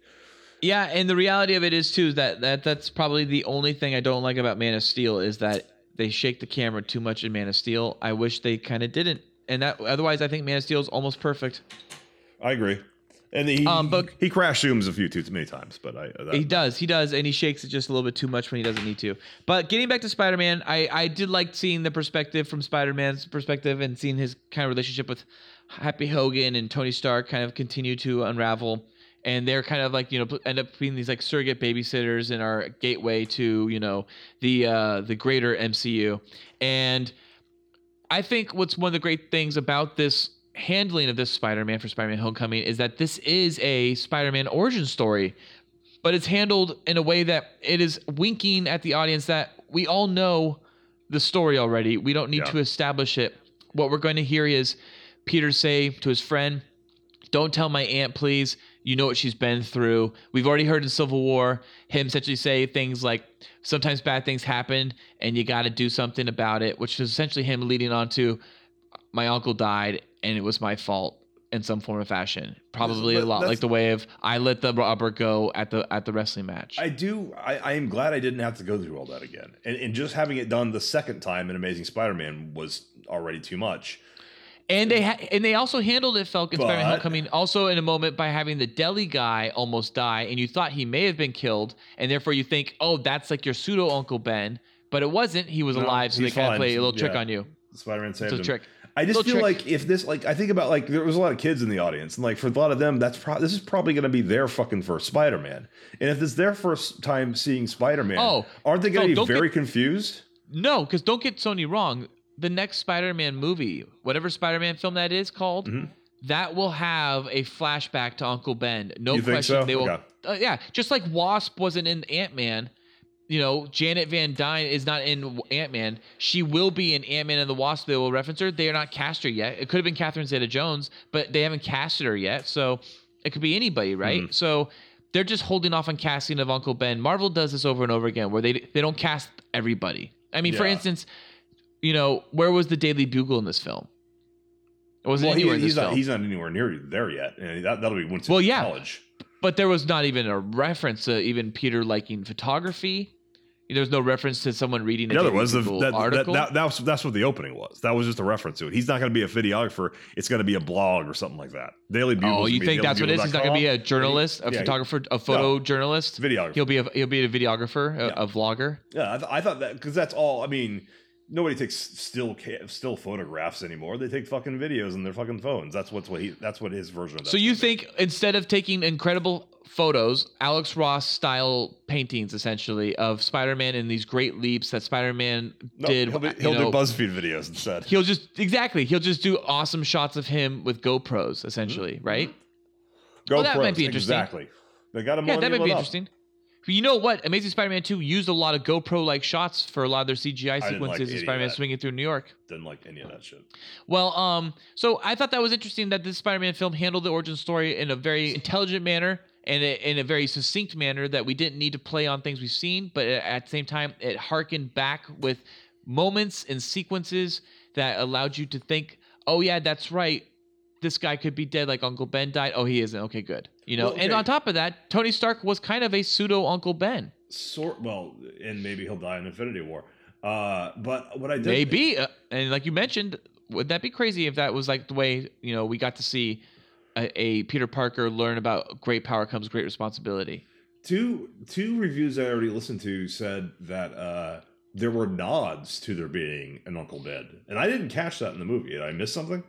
S4: Yeah, and the reality of it is too is that, that that's probably the only thing I don't like about Man of Steel is that they shake the camera too much in Man of Steel. I wish they kind of didn't, and that otherwise I think Man of Steel is almost perfect.
S1: I agree. And he,
S4: Um, but-
S1: he crash zooms a few too many times, but I, that,
S4: He does, he does, and he shakes it just a little bit too much when he doesn't need to. But getting back to Spider Man, I I did like seeing the perspective from Spider Man's perspective and seeing his kind of relationship with Happy Hogan and Tony Stark kind of continue to unravel. And they're kind of like you know end up being these like surrogate babysitters in our gateway to you know the uh, the greater MCU. And I think what's one of the great things about this handling of this Spider-Man for Spider-Man Homecoming is that this is a Spider-Man origin story, but it's handled in a way that it is winking at the audience that we all know the story already. We don't need
S1: Yeah.
S4: to establish it. What we're going to hear is Peter say to his friend, don't tell my aunt, please. You know what she's been through. We've already heard in Civil War him essentially say things like, sometimes bad things happen and you got to do something about it, which is essentially him leading on to, my uncle died and it was my fault in some form or fashion. Probably a lot like the way of I let the rubber go at the at the wrestling match.
S1: I do. I, I am glad I didn't have to go through all that again. And, and just having it done the second time in Amazing Spider-Man was already too much.
S4: And they ha- and they also handled it, Falcon Spider-Man
S1: But-
S4: Homecoming, also in a moment by having the deli guy almost die, and you thought he may have been killed, and therefore you think, oh, that's like your pseudo Uncle Ben, but it wasn't. He was
S1: No,
S4: alive, so they kind of
S1: fine.
S4: play a little trick
S1: Yeah.
S4: on you.
S1: Spider-Man saved
S4: It's a
S1: him.
S4: trick.
S1: I just
S4: Little
S1: feel
S4: trick.
S1: like if this, like, I think about like there was a lot of kids in the audience, and like for a lot of them, that's pro- this is probably going to be their fucking first Spider-Man. And if it's their first time seeing Spider-Man,
S4: Oh,
S1: aren't they going to be very
S4: get-
S1: confused?
S4: No, because don't get Sony wrong. The next Spider-Man movie, whatever Spider-Man film that is called, that will have a flashback to Uncle Ben. No
S1: Mm-hmm. You
S4: question.
S1: so?
S4: They will.
S1: Okay.
S4: Uh, yeah, just like Wasp wasn't in Ant-Man. You know, Janet Van Dyne is not in Ant-Man. She will be in Ant-Man and the Wasp. They will reference her. They are not cast her yet. It could have been Catherine Zeta-Jones, but they haven't casted her yet. So it could be anybody, right?
S1: Mm-hmm.
S4: So they're just holding off on casting of Uncle Ben. Marvel does this over and over again, where they they don't cast everybody. I mean, for instance, you know, where was the Daily Bugle in this film? It wasn't
S1: Well, he-
S4: anywhere in this
S1: he's not.
S4: film.
S1: He's not anywhere near there yet, and that, that'll be once
S4: Well,
S1: in
S4: yeah.
S1: college.
S4: but there was not even a reference to even Peter liking photography. There was no reference to someone reading the
S1: there
S4: Daily
S1: was the, that, that,
S4: article.
S1: that, that was that's what the opening was. That was just a reference to it. He's not going to be a videographer. It's going to be a blog or something like that. Daily oh, Bugle.
S4: oh, you think that's what it is? He's not going to be a journalist, a
S1: Yeah,
S4: photographer, a photo journalist.
S1: videographer.
S4: He'll be a he'll be a videographer, a,
S1: Yeah.
S4: a vlogger.
S1: Yeah, I, th- I thought that because that's all. I mean, nobody takes still ca- still photographs anymore. They take fucking videos in their fucking phones. That's what's what he. That's what his version of that.
S4: So you think instead of taking incredible photos, Alex Ross style paintings essentially of Spider-Man and these great leaps that Spider-Man
S1: no,
S4: did,
S1: He'll, be, he'll
S4: know,
S1: do BuzzFeed videos instead.
S4: He'll just exactly. He'll just do awesome shots of him with GoPros, essentially,
S1: Mm-hmm.
S4: right?
S1: Go
S4: well, that might be interesting.
S1: Exactly. They got him.
S4: Yeah, that might be
S1: up.
S4: interesting. But you know what? Amazing Spider-Man 2 used a lot of GoPro-like shots for a lot of their CGI
S1: like
S4: sequences of
S1: of
S4: Spider-Man swinging through New York.
S1: Didn't like any of that shit.
S4: Well, um, so I thought that was interesting that this Spider-Man film handled the origin story in a very intelligent manner and in a very succinct manner that we didn't need to play on things we've seen, but at the same time, it harkened back with moments and sequences that allowed you to think, "Oh yeah, that's right. This guy could be dead. Like Uncle Ben died. Oh, he isn't. Okay, good. You know."
S1: Well,
S4: And on top of that, Tony Stark was kind of a pseudo Uncle Ben.
S1: Sort well, and maybe he'll die in Infinity War. Uh, but what I did
S4: Maybe, uh, and like you mentioned, would that be crazy if that was like the way you know we got to see a, a Peter Parker learn about great power comes great responsibility?
S1: two two reviews I already listened to said that uh, there were nods to there being an Uncle Ben, and I didn't catch that in the movie. Did I miss something?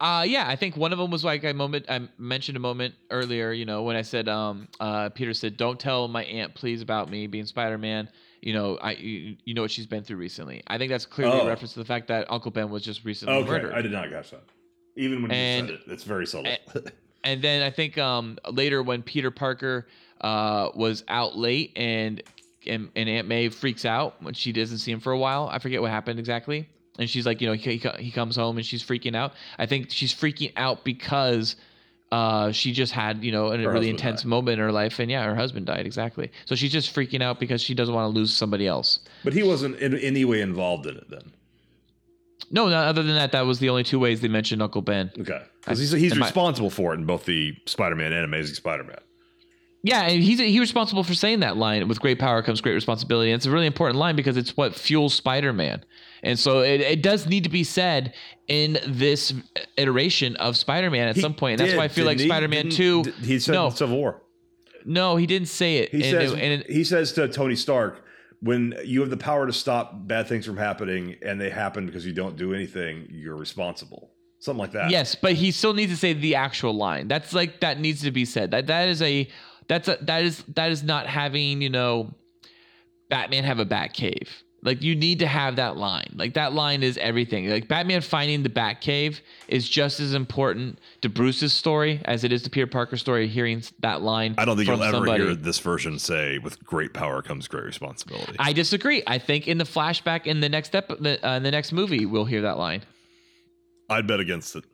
S4: Uh yeah, I think one of them was like a moment I mentioned a moment earlier, you know, when I said um uh Peter said don't tell my aunt please about me being Spider-Man. You know, I you, you know what she's been through recently. I think that's clearly
S1: Oh.
S4: a reference to the fact that Uncle Ben was just recently
S1: Okay,
S4: murdered.
S1: I did not catch that. Even when
S4: And-
S1: you said it, it's very subtle.
S4: And then I think um, later when Peter Parker uh, was out late and, and and Aunt May freaks out when she doesn't see him for a while. I forget what happened exactly. And she's like, you know, he, he- he comes home and she's freaking out. I think she's freaking out because uh, she just had, you know, a
S1: Her
S4: really intense
S1: died.
S4: moment in her life. And yeah, her husband died. Exactly. So she's just freaking out because she doesn't want to lose somebody else.
S1: but he wasn't in any way involved in it then.
S4: No, no, other than that, that was the only two ways they mentioned Uncle Ben.
S1: Okay, because he's he's responsible for it in both the Spider-Man and Amazing Spider-Man.
S4: Yeah, and he's he's responsible for saying that line. With great power comes great responsibility. And it's a really important line because it's what fuels Spider-Man. And so it, it does need to be said in this iteration of Spider-Man at
S1: He
S4: some point. And that's why I feel like
S1: he?
S4: Spider-Man Two.
S1: He said
S4: no,
S1: Civil War.
S4: no, he didn't say it.
S1: He
S4: and
S1: says
S4: it- and it-
S1: he says to Tony Stark, when you have the power to stop bad things from happening and they happen because you don't do anything, you're responsible. Something like that.
S4: Yes, but he still needs to say the actual line. That's like that needs to be said. That that is a that's a that is that is not having, you know, Batman have a bat cave. Like you need to have that line. Like that line is everything. Like Batman finding the bat cave is just as important to Bruce's story as it is to Peter Parker's story hearing that line.
S1: I don't think you'll ever
S4: somebody.
S1: hear this version say, "With great power comes great responsibility."
S4: I disagree. I think in the flashback in the next step uh, in the next movie we'll hear that line.
S1: I'd bet against it.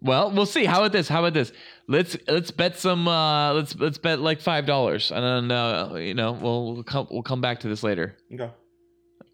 S4: Well, we'll see. How about this? How about this? Let's let's bet some. Uh, let's let's bet like five dollars, and then uh, you know we'll we'll come we'll come back to this later.
S1: Okay.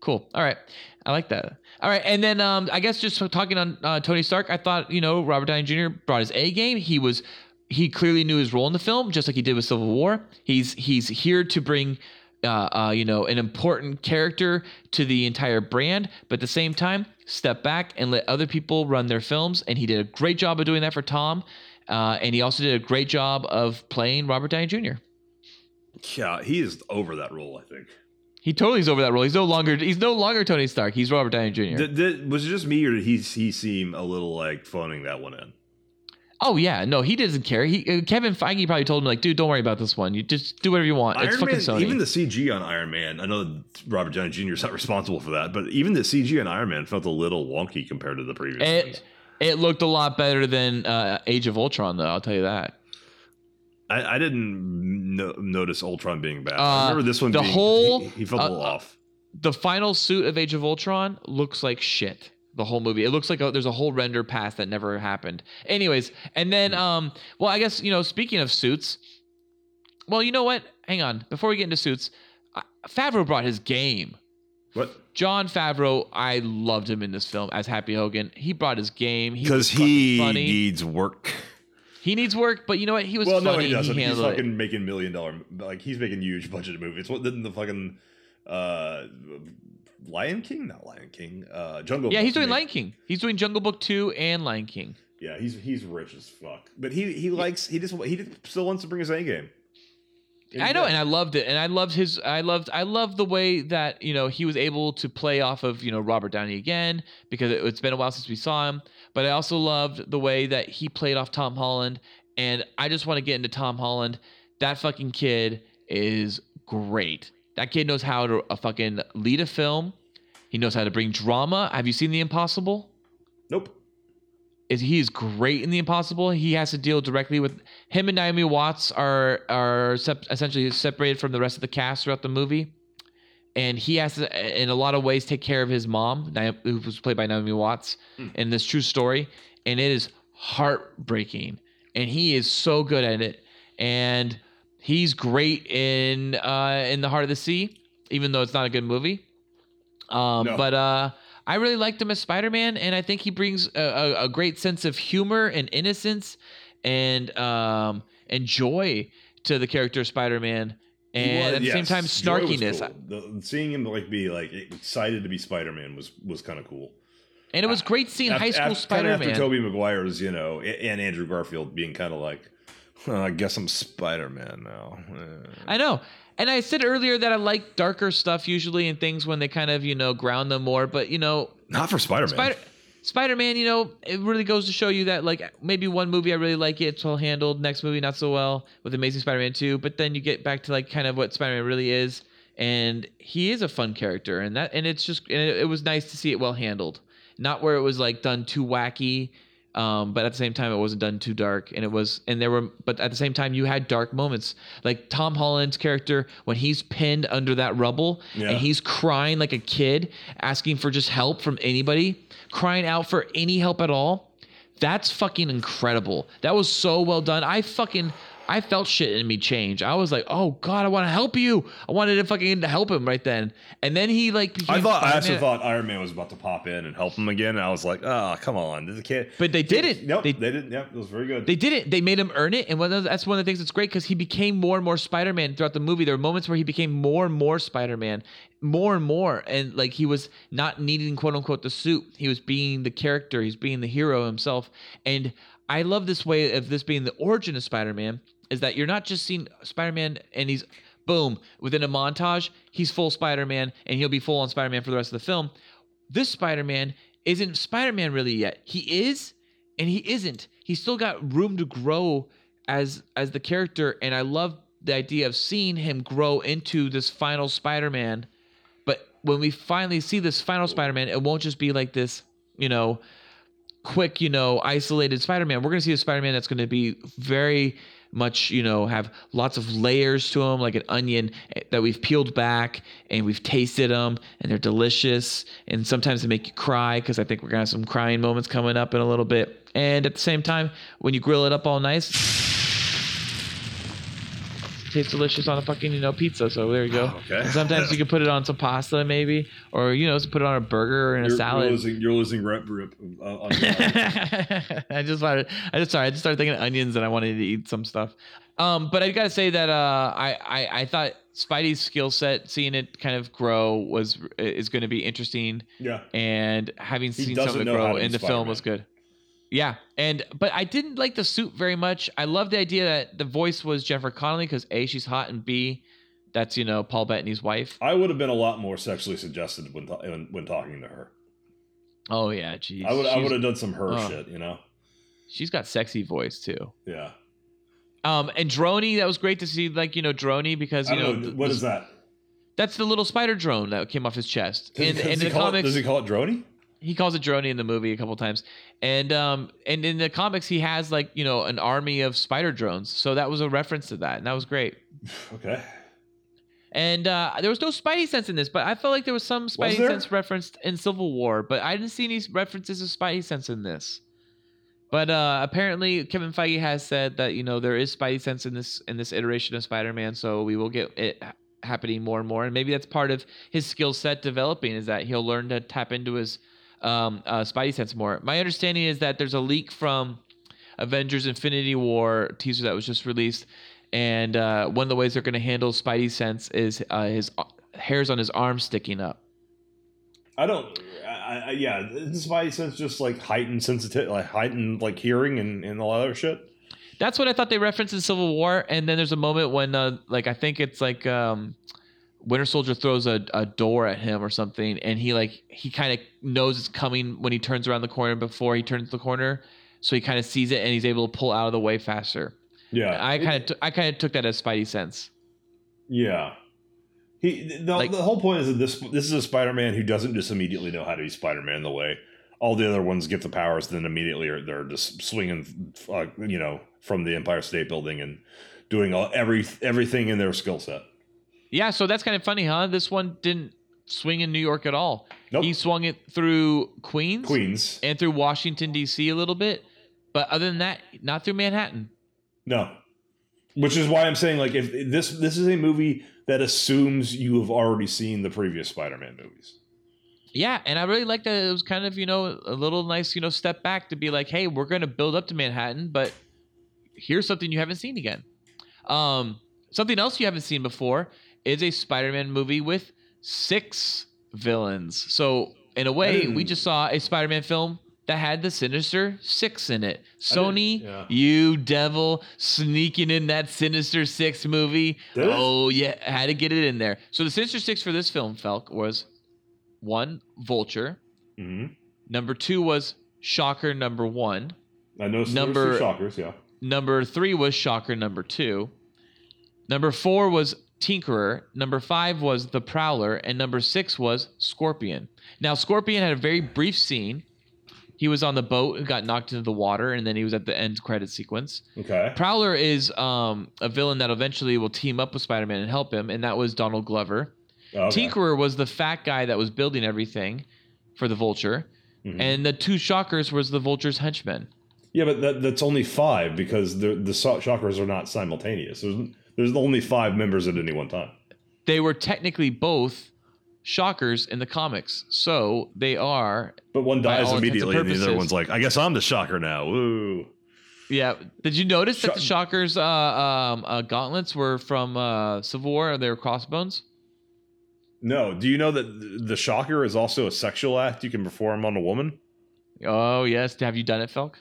S4: Cool. All right, I like that. All right, and then um, I guess just talking on uh, Tony Stark, I thought you know Robert Downey Jr. brought his A game. He was he clearly knew his role in the film, just like he did with Civil War. He's he's here to bring. Uh, uh, you know, an important character to the entire brand, but at the same time, step back and let other people run their films. And he did a great job of doing that for Tom. Uh, and he also did a great job of playing Robert Downey Jr.
S1: Yeah, he is over that role. I think.
S4: He totally is over that role. He's no longer he's no longer Tony Stark. He's Robert Downey Jr.
S1: Did, did, was it just me, or did he he seem a little like phoning that one in?
S4: Oh yeah, no, he doesn't care. He uh, Kevin Feige probably told him like, dude, don't worry about this one. You just do whatever you want. it's
S1: Iron
S4: fucking
S1: Man,
S4: Sony.
S1: even the CG on Iron Man. I know that Robert Downey Jr. is not responsible for that, but even the CG on Iron Man felt a little wonky compared to the previous.
S4: It looked a lot better than uh, Age of Ultron, though. I'll tell you that.
S1: I, I didn't no, notice Ultron being bad.
S4: Uh,
S1: I remember this one.
S4: the
S1: being,
S4: whole-
S1: he, he felt a
S4: uh,
S1: little
S4: uh,
S1: off.
S4: The final suit of Age of Ultron looks like shit. The whole movie. It looks like a, there's a whole render pass that never happened. Anyways, and then um, well, I guess you know, speaking of suits, well, you know what? Hang on, before we get into suits, uh, Favreau brought his game.
S1: What?
S4: Jon Favreau, I loved him in this film as Happy Hogan. He brought his game.
S1: Because
S4: was fucking
S1: he
S4: funny.
S1: needs work.
S4: he needs work, but you know what? He was
S1: Well,
S4: funny.
S1: no, he doesn't. he's
S4: handled it.
S1: fucking making million dollar, like he's making huge budget movies. What didn't the fucking uh, Lion King, not Lion King, uh, Jungle.
S4: Yeah,
S1: Book,
S4: he's doing
S1: maybe.
S4: Lion King. He's doing Jungle Book two and Lion King.
S1: Yeah, he's he's rich as fuck, but he he likes he just he just still wants to bring his A game.
S4: I know, and I loved it, and I loved his. I loved. I loved the way that you know he was able to play off of you know Robert Downey again because it, it's been a while since we saw him. But I also loved the way that he played off Tom Holland, and I just want to get into Tom Holland. That fucking kid is great. That kid knows how to uh, fucking lead a film. He knows how to bring drama. Have you seen The Impossible? Is he is great in the impossible. He has to deal directly with him and naomi watts are are sep- essentially separated from the rest of the cast throughout the movie. And he has to in a lot of ways take care of his mom who was played by naomi watts in this true story. And it is heartbreaking. And he is so good at it. And he's great in uh in the heart of the sea even though it's not a good movie. Um,
S1: No.
S4: But uh, I really liked him as Spider Man, and I think he brings a, a, a great sense of humor and innocence and um, and joy to the character of Spider Man. And
S1: was-
S4: at the same time, snarkiness.
S1: cool. The, seeing him like be like excited to be Spider Man was was kind of cool.
S4: And it was great seeing
S1: After-
S4: high school
S1: after- kinda
S4: Spider
S1: after. Tobey Maguire's, you know, and Andrew Garfield being kind of like, "Huh, I guess I'm Spider Man now.
S4: I know. And I said earlier that I like darker stuff usually and things when they kind of, you know, ground them more. But, you know,
S1: Not for Spider Man.
S4: Spider Spider Man, you know, it really goes to show you that like maybe one movie I really like it, it's well handled, next movie not so well with Amazing Spider Man two, but then you get back to like kind of what Spider Man really is, and he is a fun character, and that and it's just and it, it was nice to see it well handled, not where it was like done too wacky. Um, but at the same time, it wasn't done too dark, and it was, and there were, but at the same time, you had dark moments, like Tom Holland's character when he's pinned under that rubble
S1: Yeah.
S4: and he's crying like a kid, asking for just help from anybody, crying out for any help at all. That's fucking incredible. That was so well done. I fucking I felt shit in me change. I was like, oh god, I want to help you. I wanted to fucking help him right then. And then he like
S1: I thought I actually thought Iron Man was about to pop in and help him again. And I was like, oh, come on, this kid.
S4: But they didn't.
S1: Nope,
S4: They-
S1: they, didn't. Yep, it was very good.
S4: They didn't. They made him earn it, and one that's one of the things that's great because he became more and more Spider-Man throughout the movie. There were moments where he became more and more Spider-Man, more and more, and like he was not needing quote unquote the suit. He was being the character. He's being the hero himself. And I love this way of this being the origin of Spider-Man is that you're not just seeing Spider-Man and he's boom within a montage he's full Spider-Man and he'll be full on Spider-Man for the rest of the film. This Spider-Man isn't Spider-Man really yet. He is and he isn't. He's still got room to grow as as the character, and I love the idea of seeing him grow into this final Spider-Man. But when we finally see this final Spider-Man, it won't just be like this, you know, quick, you know, isolated Spider-Man. We're gonna see a Spider-Man that's gonna be very much, you know, have lots of layers to them, like an onion eh, that we've peeled back and we've tasted them, and they're delicious. And sometimes they make you cry because I think we're gonna have some crying moments coming up in a little bit. And at the same time, when you grill it up all nice, tastes delicious on a fucking you know pizza. So there you go.
S1: Okay.
S4: And sometimes you can put it on some pasta maybe, or you know, put it on a burger or in a
S1: you're,
S4: salad.
S1: You're losing, you're losing rep grip. Uh,
S4: I just wanted. I just sorry. I just started thinking of onions and I wanted to eat some stuff. Um, but I gotta say that uh, I, I I thought Spidey's skill set, seeing it kind of grow, was is going to be interesting,
S1: yeah.
S4: and having
S1: He
S4: seen some of it grow in the film
S1: Spider-Man.
S4: was good. Yeah, and but I didn't like the suit very much. I love the idea that the voice was Jennifer Connelly because a she's hot and b that's you know Paul Bettany's wife.
S1: I would have been a lot more sexually suggested when ta- when, when talking to her.
S4: Oh yeah, geez.
S1: I would I would have done some her
S4: oh.
S1: shit, you know.
S4: She's got sexy voice too.
S1: Yeah.
S4: Um, and Droney, that was great to see, like you know, Droney because you know,
S1: know. What
S4: the-
S1: is that?
S4: That's the little spider drone that came off his chest.
S1: Does,
S4: and
S1: does,
S4: in the
S1: call it,
S4: comics,
S1: does he call it Droney?
S4: He calls it Droney in the movie a couple times. And um, and in the comics, he has like you know an army of spider drones. So that was a reference to that, and that was great.
S1: Okay.
S4: And uh, there was no Spidey sense in this, but I felt like there was some Spidey
S1: there?
S4: sense referenced in Civil War, but I didn't see any references of Spidey sense in this. But uh, apparently, Kevin Feige has said that you know there is Spidey sense in this in this iteration of Spider-Man, so we will get it happening more and more, and maybe that's part of his skill set developing is that he'll learn to tap into his um, uh, Spidey sense more. My understanding is that there's a leak from Avengers: Infinity War teaser that was just released, and uh, one of the ways they're going to handle Spidey sense is uh, his hairs on his arm sticking up.
S1: I don't. I, I, yeah, this Spidey sense just like heightened sensitivity, like heightened like hearing and and all that other shit.
S4: That's what I thought they referenced in Civil War. And then there's a moment when, uh, like, I think it's like um, Winter Soldier throws a, a door at him or something, and he like he kind of knows it's coming when he turns around the corner before he turns the corner, so he kind of sees it and he's able to pull out of the way faster.
S1: Yeah,
S4: I kind of t- I kind of took that as Spidey sense.
S1: Yeah. He the,
S4: Like-
S1: the whole point is that this this is a Spider-Man who doesn't just immediately know how to be Spider-Man the way all the other ones get the powers, then immediately are they're just swinging, uh, you know, from the Empire State Building and doing all every everything in their skill set.
S4: Yeah, so that's kind of funny, huh? This one didn't swing in New York at all.
S1: Nope.
S4: He swung it through Queens,
S1: Queens,
S4: and through Washington D.C. a little bit, but other than that, not through Manhattan.
S1: no, which is why I'm saying like if this this is a movie that assumes you have already seen the previous Spider-Man movies.
S4: Yeah, and I really like that it was kind of, you know, a little nice, you know, step back to be like, hey, we're going to build up to Manhattan, but here's something you haven't seen again. Um, something else you haven't seen before is a Spider-Man movie with six villains. So in a way, we just saw a Spider-Man film that had the Sinister Six in it. Sony,
S1: yeah.
S4: you devil, sneaking in that Sinister Six movie.
S1: Did it?
S4: Oh yeah, had to get it in there. So the Sinister Six for this film, Felk, was one Vulture.
S1: hmm
S4: Number two was Shocker. Number one.
S1: I know
S4: Number-
S1: shockers, yeah.
S4: Number three was Shocker. Number two. Number four was Tinkerer. Number five was the Prowler, and number six was Scorpion. Now Scorpion had a very brief scene. He was on the boat and got knocked into the water, and then he was at the end credit sequence.
S1: Okay.
S4: Prowler is um, a villain that eventually will team up with Spider-Man and help him, and that was Donald Glover.
S1: okay.
S4: Tinkerer was the fat guy that was building everything for the Vulture,
S1: Mhm.
S4: and the two Shockers was the Vulture's henchmen.
S1: Yeah, but that, that's only five because the the shockers are not simultaneous. There's, there's only five members at any one time.
S4: They were technically both Shockers in the comics, so they are.
S1: But one dies immediately, and the other one's like, "I guess I'm the shocker now." Woo!
S4: Yeah. Did you notice that the Shockers' uh, um, uh, gauntlets were from uh, Civil War? They were crossbones.
S1: No, do you know that the shocker is also a sexual act you can perform on a woman?
S4: Oh yes. Have you done it, Felk?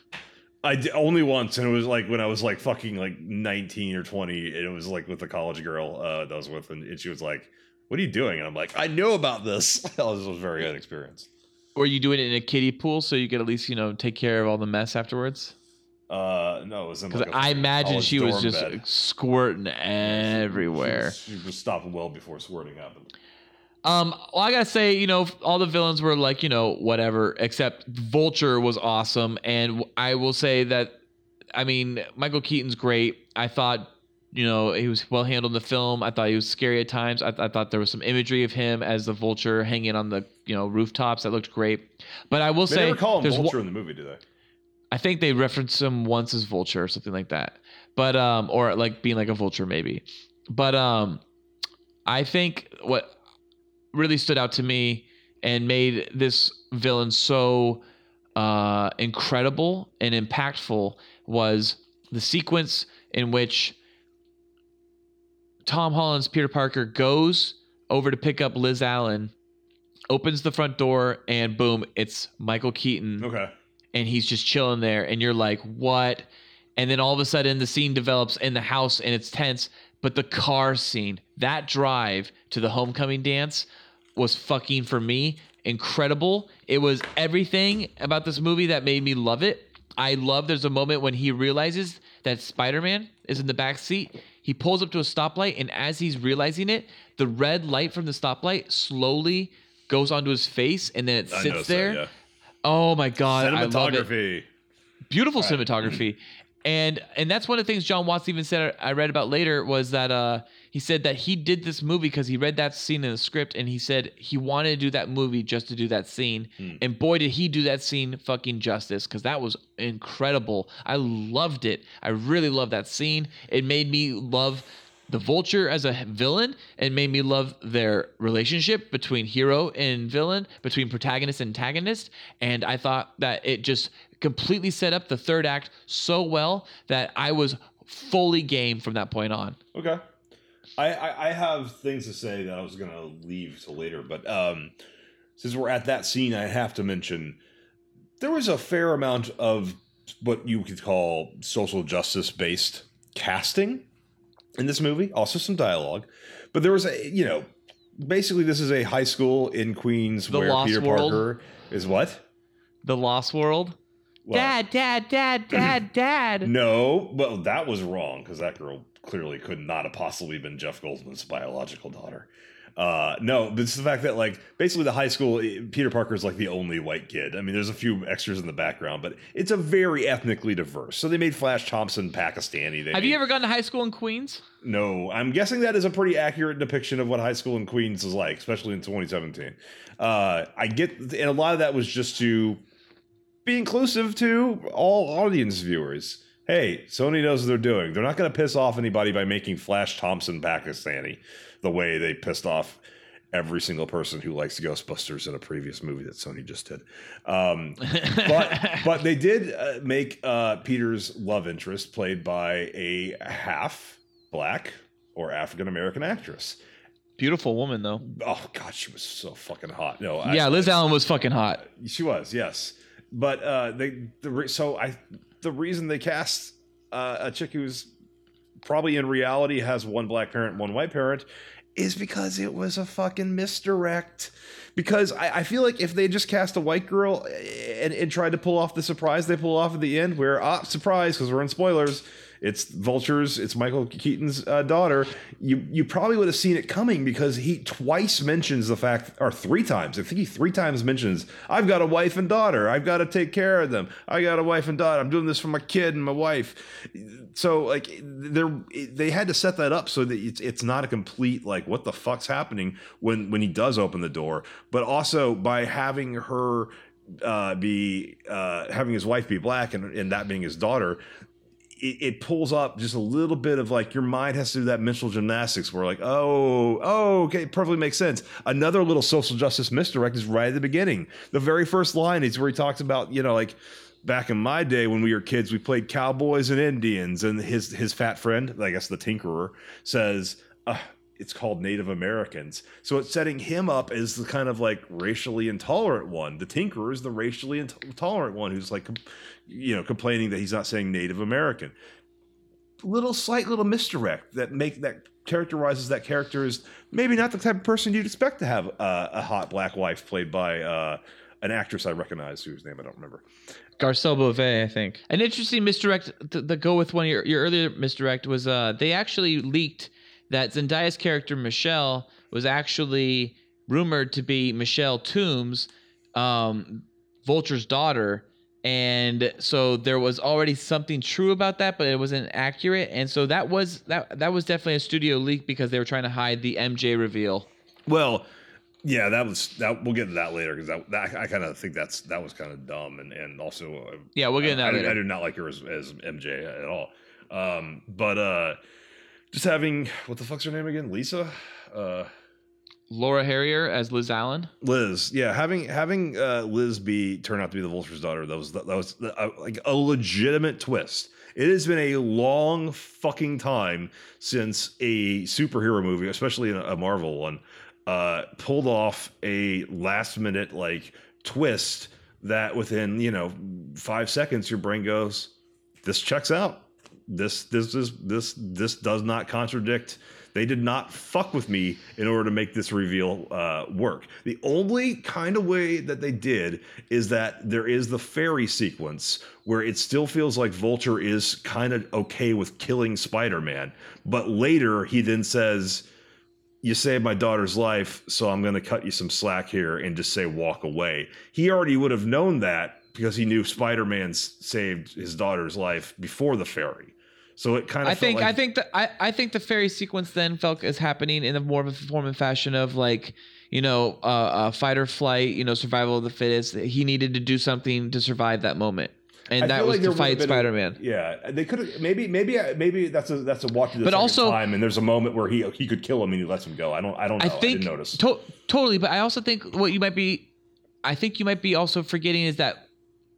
S1: I d- only once, and it was like when I was like fucking like 19 or 20, and it was like with a college girl uh, that I was with, and, and she was like, "What are you doing?" And I'm like, "I know about this." I was, was very inexperienced.
S4: Or you doing it in a kiddie pool so you could at least you know take care of all the mess afterwards?
S1: Uh, no, it was
S4: Because
S1: like a
S4: I imagine she was just
S1: bed.
S4: squirting everywhere.
S1: She was stopping well before squirting happened.
S4: Um, well, I gotta say, you know, all the villains were like, you know, whatever, except Vulture was awesome, and I will say that, I mean, Michael Keaton's great. I thought, you know, he was well handled in the film. I thought he was scary at times. I, I thought there was some imagery of him as the Vulture hanging on the, you know, rooftops that looked great. But I will
S1: They
S4: say,
S1: never call him Vulture
S4: one-
S1: in the movie, do they?
S4: I think they referenced him once as Vulture or something like that. But um or like being like a vulture maybe. But um I think what really stood out to me and made this villain so uh incredible and impactful was the sequence in which Tom Holland's Peter Parker goes over to pick up Liz Allen, opens the front door, and boom, it's Michael Keaton
S1: Okay.
S4: and he's just chilling there and you're like what and then all of a sudden the scene develops in the house and it's tense but the car scene that drive to the homecoming dance was fucking for me incredible it was everything about this movie that made me love it i love there's a moment when he realizes that spider-man is in the back seat he pulls up to a stoplight and as he's realizing it the red light from the stoplight slowly goes onto his face and then it sits there
S1: yeah.
S4: Oh my god, I love it.
S1: Cinematography.
S4: Beautiful
S1: Right.
S4: cinematography. And and that's one of the things Jon Watts even said I read about later was that uh he said that he did this movie because he read that scene in the script and he said he wanted to do that movie just to do that scene.
S1: Hmm.
S4: And boy did he do that scene fucking justice because that was incredible. I loved it. I really loved that scene. It made me love the vulture as a villain and made me love their relationship between hero and villain between protagonist and antagonist and i thought that it just completely set up the third act so well that i was fully game from that point on
S1: Okay. I, I, I have things to say that I was gonna leave till later, but um, since we're at that scene, I have to mention there was a fair amount of what you could call social justice based casting in this movie. Also, some dialogue, but there was a you know basically this is a high school in Queens
S4: The
S1: where
S4: Lost
S1: Peter
S4: World?
S1: Parker is what?
S4: The Lost World.
S1: What?
S4: Dad, dad, dad, dad, dad.
S1: No, well, that was wrong because that girl clearly could not have possibly been Jeff Goldblum's biological daughter. Uh, no, but it's the fact that like basically the high school eh, Peter Parker is like the only white kid. I mean, there's a few extras in the background, but it's a very ethnically diverse. So they made Flash Thompson Pakistani. They
S4: Have you ever gone to high school in Queens?
S1: No, I'm guessing that is a pretty accurate depiction of what high school in Queens is like, especially in 2017. Uh, I get, and a lot of that was just to be inclusive to all audience viewers. Hey, Sony knows what they're doing. They're not going to piss off anybody by making Flash Thompson Pakistani the way they pissed off every single person who likes Ghostbusters in a previous movie that Sony just did. Um, but but they did uh, make uh, Peter's love interest played by a half black or African American actress.
S4: Beautiful woman though.
S1: Oh God, she was so fucking hot. No, I-
S4: yeah, Liz Allen was fucking hot.
S1: she was yes, but uh, they the re- so I the reason they cast uh, a chick who's probably in reality has one black parent, one white parent, is because it was a fucking misdirect. Because I, I feel like if they just cast a white girl and, and tried to pull off the surprise they pull off at the end, where ah surprise because we're in spoilers, it's Vulture's, it's Michael Keaton's uh, daughter. You you probably would have seen it coming because he twice mentions the fact, or three times. I think he three times mentions, "I've got a wife and daughter. I've got to take care of them. I got a wife and daughter. I'm doing this for my kid and my wife." So like they they had to set that up so that it's it's not a complete like what the fuck's happening when when he does open the door, but also by having her uh, be uh, having his wife be black and, and that being his daughter, it, it pulls up just a little bit of like your mind has to do that mental gymnastics where like oh oh okay perfectly makes sense. Another little social justice misdirect is right at the beginning. The very first line is where he talks about you know like back in my day when we were kids we played cowboys and indians and his his fat friend i guess the tinkerer says uh, it's called Native Americans. So it's setting him up as the kind of like racially intolerant one. The Tinkerer is the racially intolerant one who's like, you know, complaining that he's not saying Native American. Little slight little misdirect that make that characterizes that character as maybe not the type of person you'd expect to have a hot black wife played by uh, an actress I recognize whose name I don't remember.
S4: Garcelle Beauvais, I think. An interesting misdirect to go with one of your, your earlier misdirect was uh they actually leaked that Zendaya's character Michelle was actually rumored to be Michelle Toomes, um, Vulture's daughter. And so there was already something true about that, but it wasn't accurate. And so that was that that was definitely a studio leak because they were trying to hide the MJ reveal.
S1: Well, yeah, that was that. We'll get to that later because that, that I kind of think that's that was kind of dumb and and also uh,
S4: Yeah, we'll get into
S1: I,
S4: that
S1: I,
S4: later.
S1: I do not like her as, as MJ at all. Um, but uh, just having what the fuck's her name again? Lisa. Uh,
S4: Laura Harrier as Liz Allen.
S1: Liz, yeah, having having uh, Liz be turn out to be the Vulture's daughter, that was that was uh, like a legitimate twist. It has been a long fucking time since a superhero movie, especially a, a Marvel one, uh, pulled off a last minute like twist that within you know five seconds your brain goes, this checks out. This this is this this does not contradict they did not fuck with me in order to make this reveal uh, work. The only kind of way that they did is that there is the ferry sequence where it still feels like Vulture is kind of okay with killing Spider Man. But later he then says, You saved my daughter's life, so I'm going to cut you some slack here and just say walk away. He already would have known that because he knew Spider Man saved his daughter's life before the ferry. So it kind of
S4: I think I think the I, I think the ferry sequence then felt as happening in a more of a form and fashion of like you know uh, uh, fight or flight you know survival of the fittest. He needed to do something to survive that moment, and
S1: I
S4: that was
S1: like
S4: to fight Spider Man.
S1: Yeah, they could have maybe maybe maybe that's a that's a watch the
S4: But also-
S1: time, and there's a moment where he he could kill him and he lets him go. I don't I don't know.
S4: I
S1: I,
S4: think
S1: didn't notice.
S4: to- totally, but I also think what you might be, I think you might be also forgetting is that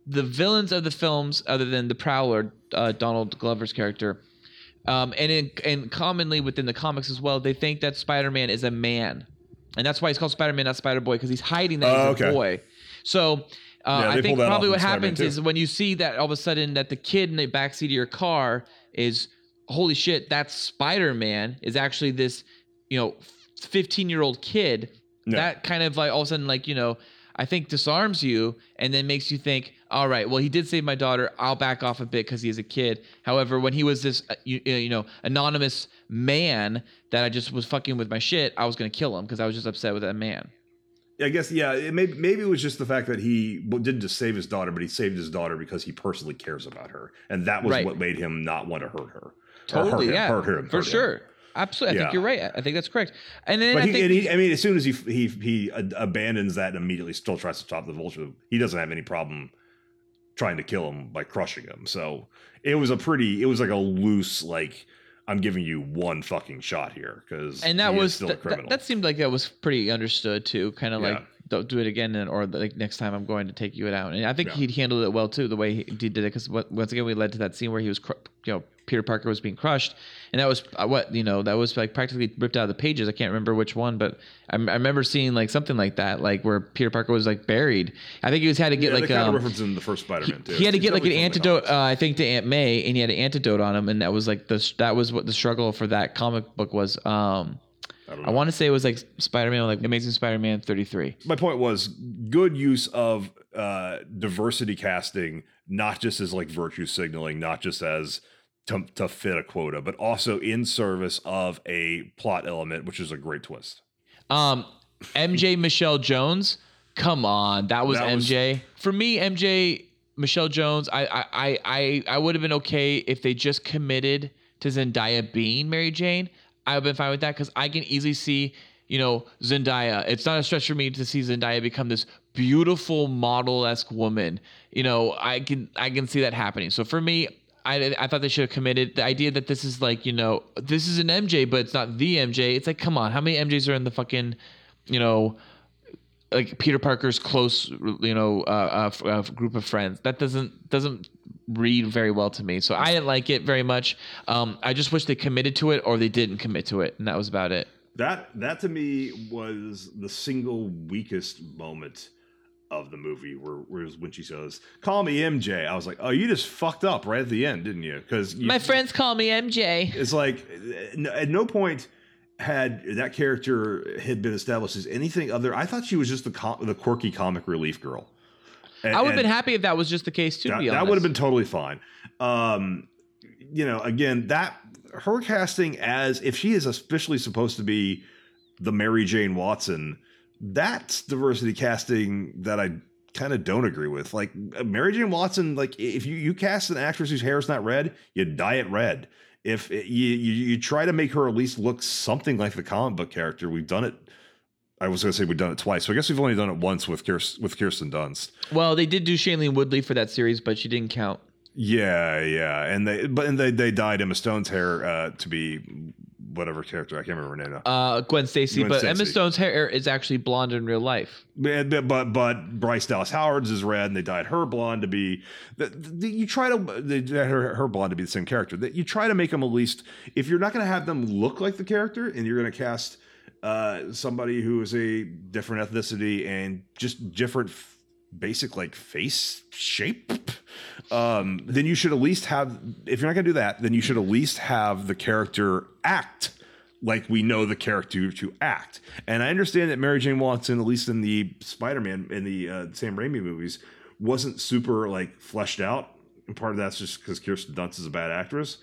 S4: the villains of the films, other than the Prowler, uh, Donald Glover's character, Um, and in, and commonly within the comics as well, they think that Spider-Man is a man, and that's why he's called Spider-Man, not Spider-Boy, because he's hiding that
S1: Oh,
S4: he's a boy. So. Uh,
S1: Yeah,
S4: I think probably what happens is when you see that all of a sudden that the kid in the backseat of your car is holy shit, that Spider-Man is actually this, you know, 15 year old kid.
S1: Yeah.
S4: That kind of like all of a sudden like you know I think disarms you and then makes you think, all right, well he did save my daughter. I'll back off a bit because he's a kid. However, when he was this uh, you, you know anonymous man that I just was fucking with my shit, I was gonna kill him because I was just upset with that man.
S1: I guess yeah. It may, maybe it was just the fact that he didn't just save his daughter, but he saved his daughter because he personally cares about her, and that was
S4: Right.
S1: what made him not want to hurt her.
S4: Totally,
S1: hurt him,
S4: yeah,
S1: hurt him,
S4: for
S1: hurt him.
S4: sure. Absolutely, I think you're right. I think that's correct. And then
S1: But
S4: I
S1: he,
S4: think
S1: he, I mean, as soon as he he he abandons that and immediately still tries to stop the vulture, he doesn't have any problem trying to kill him by crushing him. So it was a pretty, it was like a loose, like I'm giving you one fucking shot here because
S4: and that was
S1: still
S4: th-
S1: a
S4: that,
S1: criminal.
S4: that seemed like that was pretty understood too kind of like don't do it again and, or like next time i'm going to take you out and i think
S1: Yeah.
S4: he handled it well too the way he did it because once again we led to that scene where he was cr- you know peter parker was being crushed and that was uh, what you know that was like practically ripped out of the pages i can't remember which one but i, I remember seeing like something like that like where peter parker was like buried i think he was had to get
S1: yeah,
S4: like um,
S1: reference in the first Spider-Man too.
S4: he had to get like an
S1: definitely from the
S4: antidote, uh, I think, to Aunt May, and he had an antidote on him, and that was like the that was what the struggle for that comic book was. Um,
S1: I
S4: I want to say it was like Spider-Man, like Amazing Spider-Man 33.
S1: my point was good use of uh, diversity casting, not just as like virtue signaling, not just as to, to fit a quota, but also in service of a plot element, which is a great twist.
S4: Um, MJ Michelle Jones, come on, that was
S1: That was-
S4: MJ. For me, MJ Michelle Jones, I I I I, I would have been okay if they just committed to Zendaya being Mary Jane. I would have been fine with that because I can easily see, you know, Zendaya. It's not a stretch for me to see Zendaya become this beautiful model esque woman. You know, I can I can see that happening. So for me, I, I thought they should have committed the idea that this is like you know this is an MJ but it's not the MJ. It's like come on, how many MJs are in the fucking you know like Peter Parker's close you know uh, uh, uh, group of friends? That doesn't doesn't read very well to me. So I didn't like it very much. Um, I just wish they committed to it or they didn't commit to it, and that was about it.
S1: That that to me was the single weakest moment of the movie, where, where it was when she says, "Call me MJ." I was like, "Oh, you just fucked up right at the end, didn't you?" Because
S4: My friends call me MJ.
S1: It's like at no point had that character had been established as anything other. I thought she was just the com- the quirky comic relief girl. And-
S4: I would have been happy if that was just the case too.
S1: That,
S4: be
S1: that would have been totally fine. Um, you know, again, that her casting as if she is officially supposed to be the Mary Jane Watson, that's diversity casting that I kind of don't agree with. Like uh, Mary Jane Watson, like if you you cast an actress whose hair is not red, you dye it red. If it, you, you you try to make her at least look something like the comic book character, we've done it. I was going to say we've done it twice, so I guess we've only done it once with Kirsten, with Kirsten Dunst.
S4: Well, they did do Shailene Woodley for that series, but she didn't count.
S1: Yeah, yeah, and they but and they they dyed Emma Stone's hair uh, to be whatever character I can't remember her name now.
S4: Uh, Gwen Stacy,
S1: Gwen
S4: but Emma Stone's hair is actually blonde in real life.
S1: But, but but but Bryce Dallas Howard's is red, and they dyed her blonde to be. The, the, you try to they dyed her her blonde to be the same character. That you try to make them at least if you're not going to have them look like the character, and you're going to cast uh, somebody who is a different ethnicity and just different. Basic like face shape, um, then you should at least have. If you're not going to do that, then you should at least have the character act like we know the character to act. And I understand that Mary Jane Watson, at least in the Spider-Man in the uh, Sam Raimi movies, wasn't super like fleshed out. And part of that's just because Kirsten Dunst is a bad actress.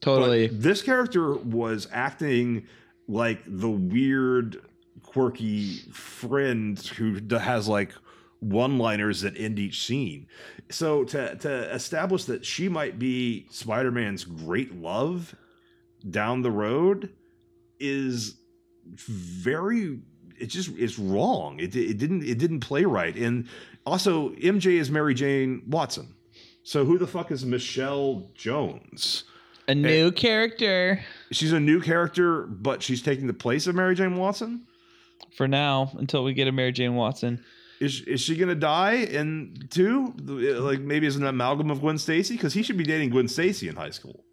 S4: Totally.
S1: But this character was acting like the weird, quirky friend who has like one-liners that end each scene. So to to establish that she might be Spider-Man's great love down the road is very it just it's wrong. It, it didn't it didn't play right. And also MJ is Mary Jane Watson. So who the fuck is Michelle Jones?
S4: A new character
S1: She's a new character, but she's taking the place of Mary Jane Watson.
S4: for now until we get a Mary Jane Watson.
S1: Is is she gonna die in two? Like maybe as an amalgam of Gwen Stacy because he should be dating Gwen Stacy in high school.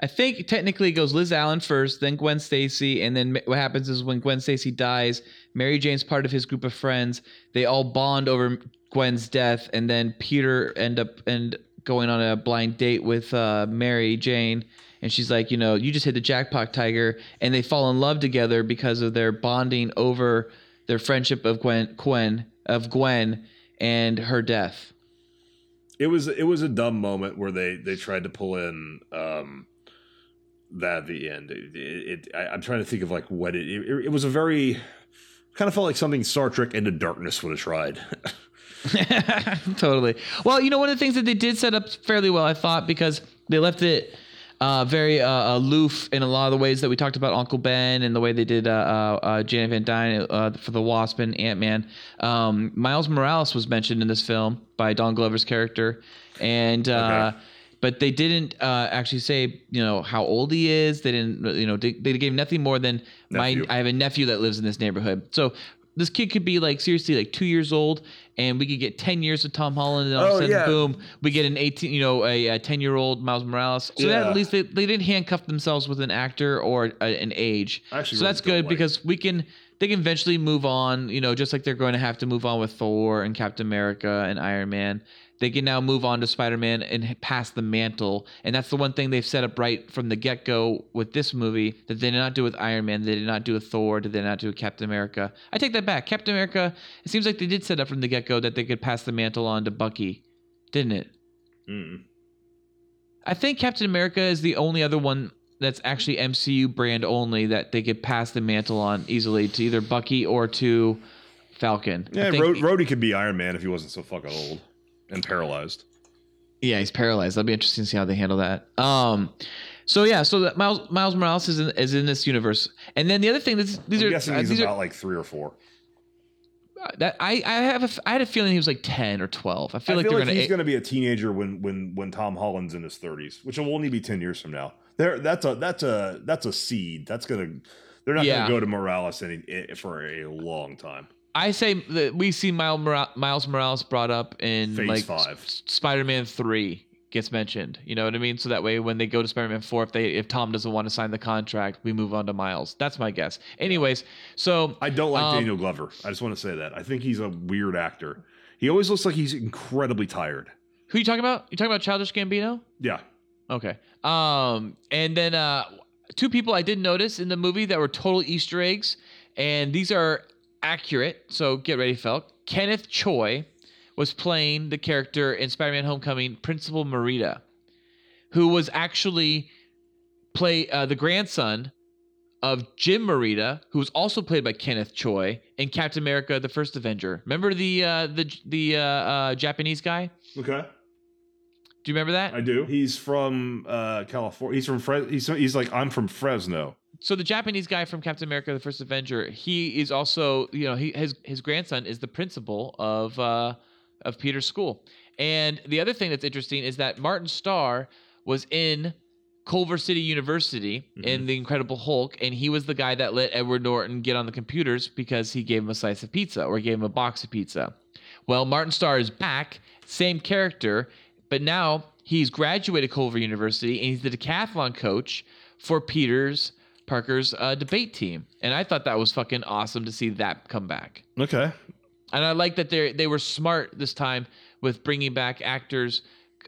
S4: I think technically it goes Liz Allen first, then Gwen Stacy, and then what happens is when Gwen Stacy dies, Mary Jane's part of his group of friends. They all bond over Gwen's death, and then Peter end up and going on a blind date with uh, Mary Jane, and she's like, you know, you just hit the jackpot, Tiger, and they fall in love together because of their bonding over their friendship of Gwen, Gwen of Gwen and her death.
S1: It was it was a dumb moment where they they tried to pull in um that at the end. It, it, I, I'm trying to think of like what it, it it was a very kind of felt like something Star Trek Into Darkness would have tried.
S4: totally. Well, you know, one of the things that they did set up fairly well, I thought, because they left it uh, very uh, aloof in a lot of the ways that we talked about Uncle Ben and the way they did uh, uh, uh, Janet Van Dyne uh, for the Wasp and Ant Man. Um, Miles Morales was mentioned in this film by Don Glover's character, and. Uh,
S1: Okay.
S4: But they didn't uh, actually say, you know, how old he is. They didn't, you know, they, they gave nothing more than
S1: Nephew.
S4: my. I have a nephew that lives in this neighborhood. So this kid could be like seriously like two years old, and we could get ten years of Tom Holland, and all of
S1: Oh,
S4: a sudden,
S1: yeah.
S4: boom, we get an eighteen, you know, a, a ten year old Miles Morales. So that at least they, they didn't handcuff themselves with an actor or a, an age.
S1: I actually
S4: so
S1: really
S4: that's good
S1: like-
S4: because we can they can eventually move on. You know, just like they're going to have to move on with Thor and Captain America and Iron Man. They can now move on to Spider Man and pass the mantle, and that's the one thing they've set up right from the get go with this movie that they did not do with Iron Man, they did not do with Thor, they did not do with Captain America. I take that back. Captain America, it seems like they did set up from the get go that they could pass the mantle on to Bucky, didn't it?
S1: Mm.
S4: I think Captain America is the only other one that's actually MCU brand only that they could pass the mantle on easily to either Bucky or to Falcon.
S1: Yeah, Rhodey could be Iron Man if he wasn't so fucking old and paralyzed.
S4: yeah, he's paralyzed. That'll be interesting to see how they handle that. Um, so yeah, so that Miles Miles Morales is in, is in this universe, and then the other thing that's these
S1: I'm
S4: are
S1: guessing
S4: uh,
S1: he's
S4: these
S1: about
S4: are
S1: like three or four.
S4: that I I have a I had a feeling he was like ten or twelve. I feel
S1: I
S4: like
S1: feel
S4: they're
S1: like
S4: gonna
S1: he's going to be a teenager when when when Tom Holland's in his 30s, which will only be 10 years from now. There, that's a that's a that's a seed. That's gonna. They're not
S4: Yeah.
S1: going to go to Morales any eh, for a long time.
S4: I say that we see Miles, Morales brought up in
S1: Phase
S4: like
S1: five.
S4: S- Spider-Man three gets mentioned. You know what I mean? So that way, when they go to Spider-Man four, if they if Tom doesn't want to sign the contract, we move on to Miles. That's my guess. Anyways, so
S1: I don't like
S4: Um,
S1: Daniel Glover. I just want to say that. I think he's a weird actor. He always looks like he's incredibly tired.
S4: who you talking about? You talking about Childish Gambino?
S1: Yeah.
S4: Okay. Um, and then uh, two people I did notice in the movie that were total Easter eggs, and these are accurate. So get ready, Felk. Kenneth Choi was playing the character in Spider-Man: Homecoming, Principal Morita, who was actually play uh, the grandson of Jim Morita, who was also played by Kenneth Choi in Captain America: The First Avenger. Remember the uh, the the uh, uh, Japanese guy?
S1: Okay.
S4: Do you remember that?
S1: I do. He's from uh, California. He's from Fres. He's he's like I'm from Fresno.
S4: So the Japanese guy from Captain America: The First Avenger, he is also, you know, he his his grandson is the principal of uh, of Peter's school. And the other thing that's interesting is that Martin Starr was in Culver City University in The Incredible Hulk, and he was the guy that let Edward Norton get on the computers because he gave him a slice of pizza or gave him a box of pizza. Well, Martin Starr is back, same character, but now he's graduated Culver University and he's the decathlon coach for Peter's Parker's uh, debate team. And I thought that was fucking awesome to see that come back.
S1: Okay.
S4: And I like that they they were smart this time with bringing back actors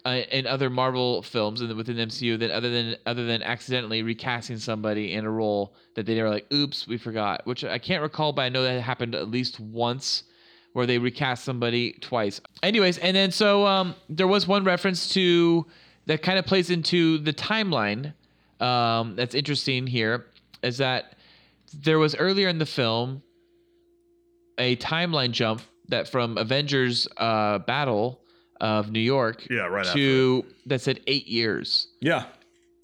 S4: uh, in other Marvel films and within MCU that other than other than accidentally recasting somebody in a role that they were like, "Oops, we forgot." Which I can't recall, but I know that happened at least once where they recast somebody twice. Anyways, and then so um, there was one reference to that kind of plays into the timeline. Um, that's interesting here is that there was earlier in the film a timeline jump that from Avengers uh, Battle of New York
S1: Yeah, right after
S4: to that said eight years
S1: Yeah.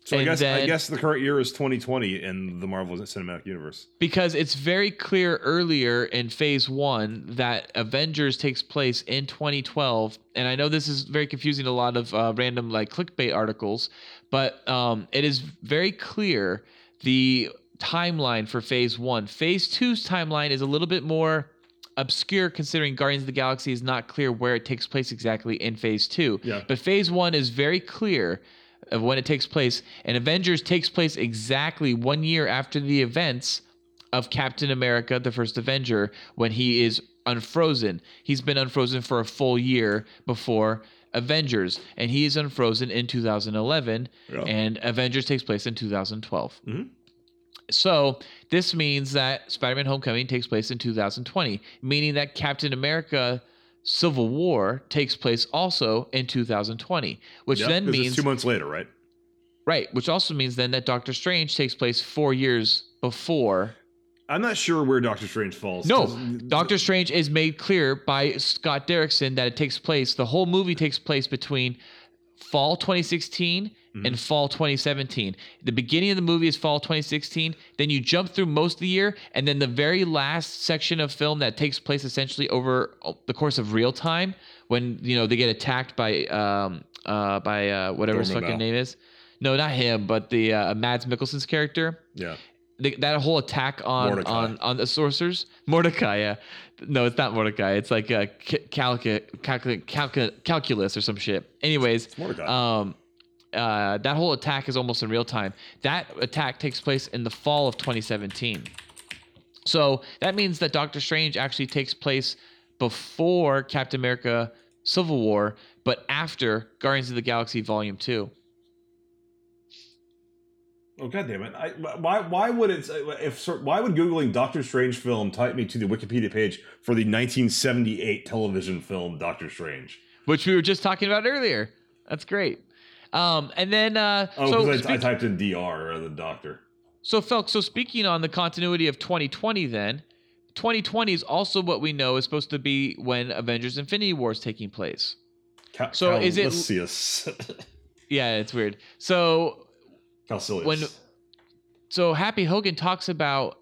S1: So I
S4: And
S1: guess I guess the current year is 2020 in the Marvel Cinematic Universe.
S4: because it's very clear earlier in phase one that Avengers takes place in 2012, and I know this is very confusing to a lot of uh, random like clickbait articles, but um, it is very clear the timeline for phase one. Phase two's timeline is a little bit more obscure considering Guardians of the Galaxy is not clear where it takes place exactly in phase two.
S1: Yeah.
S4: But phase one is very clear of when it takes place. And Avengers takes place exactly one year after the events of Captain America, the first Avenger, when he is unfrozen. He's been unfrozen for a full year before Avengers, and he is unfrozen in 2011,
S1: Yeah.
S4: and Avengers takes place in 2012. Mm-hmm. So this means that Spider-Man: Homecoming takes place in 2020, meaning that Captain America: Civil War takes place also in 2020, which then means
S1: two months later, right?
S4: right, which also means then that Doctor Strange takes place four years before.
S1: I'm not sure where Doctor Strange falls.
S4: No, Doctor Strange is made clear by Scott Derrickson that it takes place. The whole movie takes place between fall 2016
S1: Mm-hmm.
S4: and fall 2017. The beginning of the movie is fall 2016. Then you jump through most of the year, and then the very last section of film that takes place essentially over uh, the course of real time, when you know they get attacked by um uh by uh whatever his fucking name is. No, not him, but the uh, Mads Mikkelsen's character
S1: Yeah.
S4: The, that whole attack on
S1: Mordecai.
S4: on on the sorcerers? Mordecai yeah. No it's not mordecai. It's like a calcu- calcu- calcu- calculus or some shit. Anyways
S1: Mordecai.
S4: um uh, that whole attack is almost in real time. That attack takes place in the fall of 2017 so that means that doctor strange actually takes place before captain america civil war but after guardians of the galaxy volume 2
S1: Oh god damn it! I, why why would it if why would googling Doctor Strange film type me to the Wikipedia page for the 1978 television film Doctor Strange?
S4: which we were just talking about earlier. That's great. Um, and then uh,
S1: Oh,
S4: so
S1: because I, I typed in DR rather than Doctor.
S4: so Felk. So speaking on the continuity of 2020, then 2020 is also what we know is supposed to be when Avengers: Infinity War is taking place.
S1: Cal-
S4: So is it- Yeah, it's weird. So
S1: Kaecilius.
S4: when so Happy Hogan talks about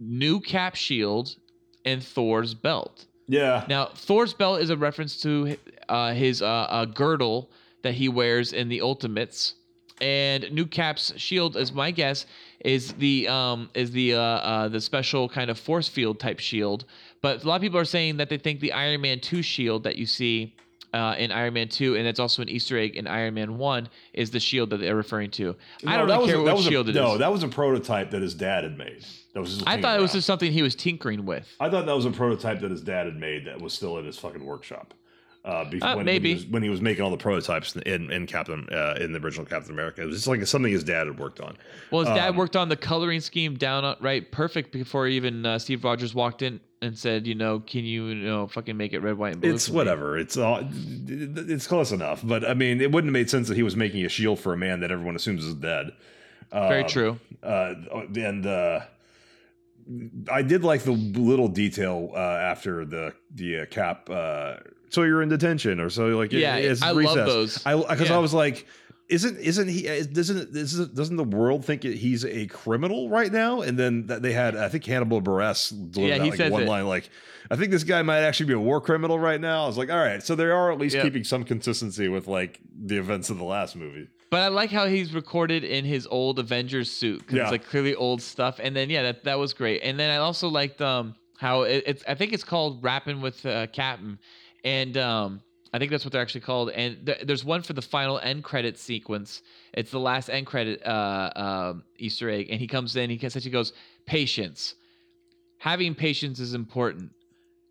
S4: new Cap shield and Thor's belt.
S1: yeah.
S4: Now, Thor's belt is a reference to uh, his uh, uh, girdle that he wears in the Ultimates, and New Cap's shield, as my guess, is the um, is the uh, uh, the special kind of force field type shield. But a lot of people are saying that they think the Iron Man two shield that you see. Uh, in Iron Man 2, and it's also an Easter egg in Iron Man 1, is the shield that they're referring to. I
S1: No,
S4: don't
S1: that
S4: really
S1: was
S4: care
S1: a,
S4: what shield
S1: a,
S4: it is.
S1: No, that was a prototype that his dad had made. That was
S4: I thought it was just something he was tinkering with.
S1: I thought that was a prototype that his dad had made that was still in his fucking workshop. Uh, before,
S4: Uh,
S1: when,
S4: maybe.
S1: when he, was, when he was making all the prototypes in, in Captain uh, in the original Captain America, it was just like something his dad had worked on.
S4: Well, his dad
S1: Um,
S4: worked on the coloring scheme down right perfect before even uh, Steve Rogers walked in and said, you know, can you, you know, fucking make it red, white, and blue?
S1: It's
S4: for me?"
S1: whatever. It's all. It's close enough, but I mean, it wouldn't have made sense that he was making a shield for a man that everyone assumes is dead.
S4: Very
S1: Um,
S4: true.
S1: uh, and uh, I did like the little detail uh, after the the uh, cap. So you're in detention, or so like
S4: Yeah,
S1: it's
S4: I love
S1: recess.
S4: those.
S1: I because
S4: Yeah.
S1: I was like, isn't isn't he uh, doesn't isn't, doesn't the world think he's a criminal right now? And then that they had I think Hannibal Buress delivered
S4: Yeah, he
S1: like
S4: says
S1: one
S4: it.
S1: line like. I think this guy might actually be a war criminal right now. I was like, all right, so they are at least
S4: Yeah.
S1: keeping some consistency with like the events of the last movie.
S4: But I like how he's recorded in his old Avengers suit because
S1: Yeah.
S4: it's like clearly old stuff. And then yeah, that that was great. And then I also liked um how it, it's I think it's called rapping with uh, Captain, and um I think that's what they're actually called. And th- there's one for the final end credit sequence. It's the last end credit uh, um Easter egg, and he comes in. He essentially goes patience. Having patience is important.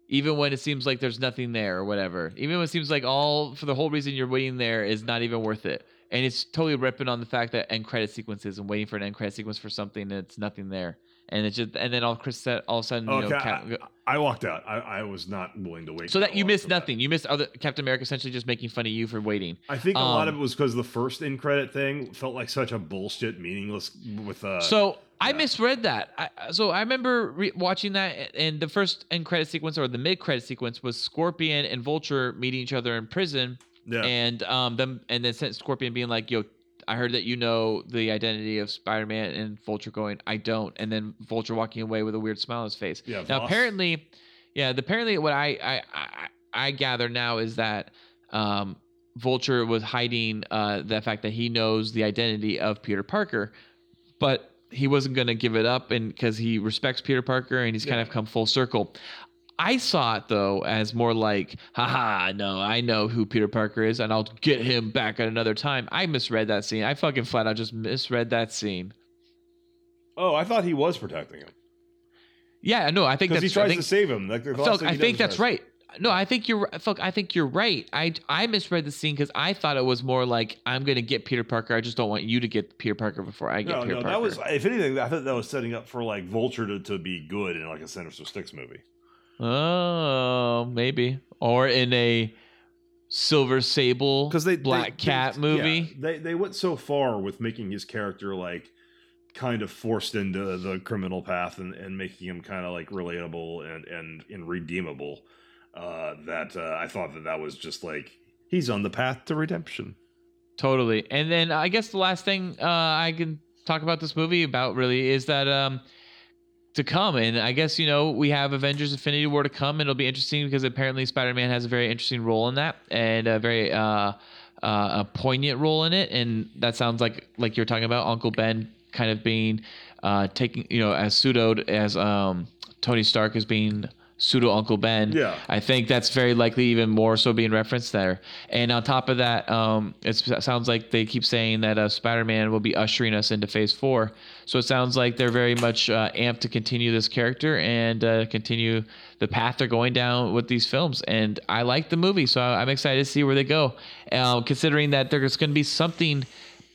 S4: Even when it seems like there's nothing there or whatever. Even when it seems like all for the whole reason you're waiting there is not even worth it and it's totally ripping on the fact that end credit sequences and waiting for an end credit sequence for something that's nothing there, and it's just and then all Chris said all of a sudden you know, Cap-
S1: I, I walked out. I, I was not willing to wait.
S4: so that you missed
S1: for that.
S4: nothing. You missed other Captain America essentially just making fun of you for waiting.
S1: I think a lot
S4: Um,
S1: of it was because the first in credit thing felt like such a bullshit, meaningless. With uh,
S4: so I misread that. I, so I remember re- watching that, and the first end credit sequence or the mid credit sequence was Scorpion and Vulture meeting each other in prison,
S1: yeah,
S4: and um them and then Scorpion being like, "Yo, I heard that you know the identity of Spider-Man," and Vulture going, "I don't," and then Vulture walking away with a weird smile on his face.
S1: Yeah,
S4: Now
S1: Voss.
S4: apparently, yeah, the, apparently what I I, I I gather now is that um Vulture was hiding uh the fact that he knows the identity of Peter Parker, but he wasn't going to give it up and because he respects Peter Parker and he's kind of come full circle. I saw it though as more like, haha, no, I know who Peter Parker is and I'll get him back at another time. I misread that scene. I fucking flat out just misread that scene.
S1: Oh, I thought he was protecting him
S4: Yeah, no, I think
S1: because
S4: that's
S1: he tries
S4: think,
S1: to save him. Like, last
S4: I think that's right. No, I think you're Felk, I think you're right. I I misread the scene because I thought it was more like I'm gonna get Peter Parker. I just don't want you to get Peter Parker before I get
S1: No,
S4: Peter
S1: no,
S4: Parker.
S1: that was. If anything, I thought that was setting up for like Vulture to, to be good in like a Sinister Six movie.
S4: Oh, maybe. Or in a Silver Sable
S1: because they
S4: Black
S1: they-
S4: Cat
S1: they-
S4: movie.
S1: yeah, they they went so far with making his character like kind of forced into the criminal path and, and making him kind of like relatable and and, and redeemable uh, that uh, I thought that that was just like he's on the path to redemption.
S4: Totally. And then I guess the last thing uh, I can talk about this movie about really is that um, to come. And I guess, you know, we have Avengers Infinity War to come, and it'll be interesting because apparently Spider Man has a very interesting role in that and a very uh, uh, a poignant role in it. And that sounds like, like you're talking about Uncle Ben kind of being uh, taking, you know, as pseudoed as um, Tony Stark as being pseudo Uncle Ben.
S1: Yeah.
S4: I think that's very likely even more so being referenced there. And on top of that, um, it sounds like they keep saying that uh, Spider-Man will be ushering us into Phase Four. So it sounds like they're very much uh, amped to continue this character and uh, continue the path they're going down with these films. And I like the movie, so I'm excited to see where they go. Uh, considering that there's going to be something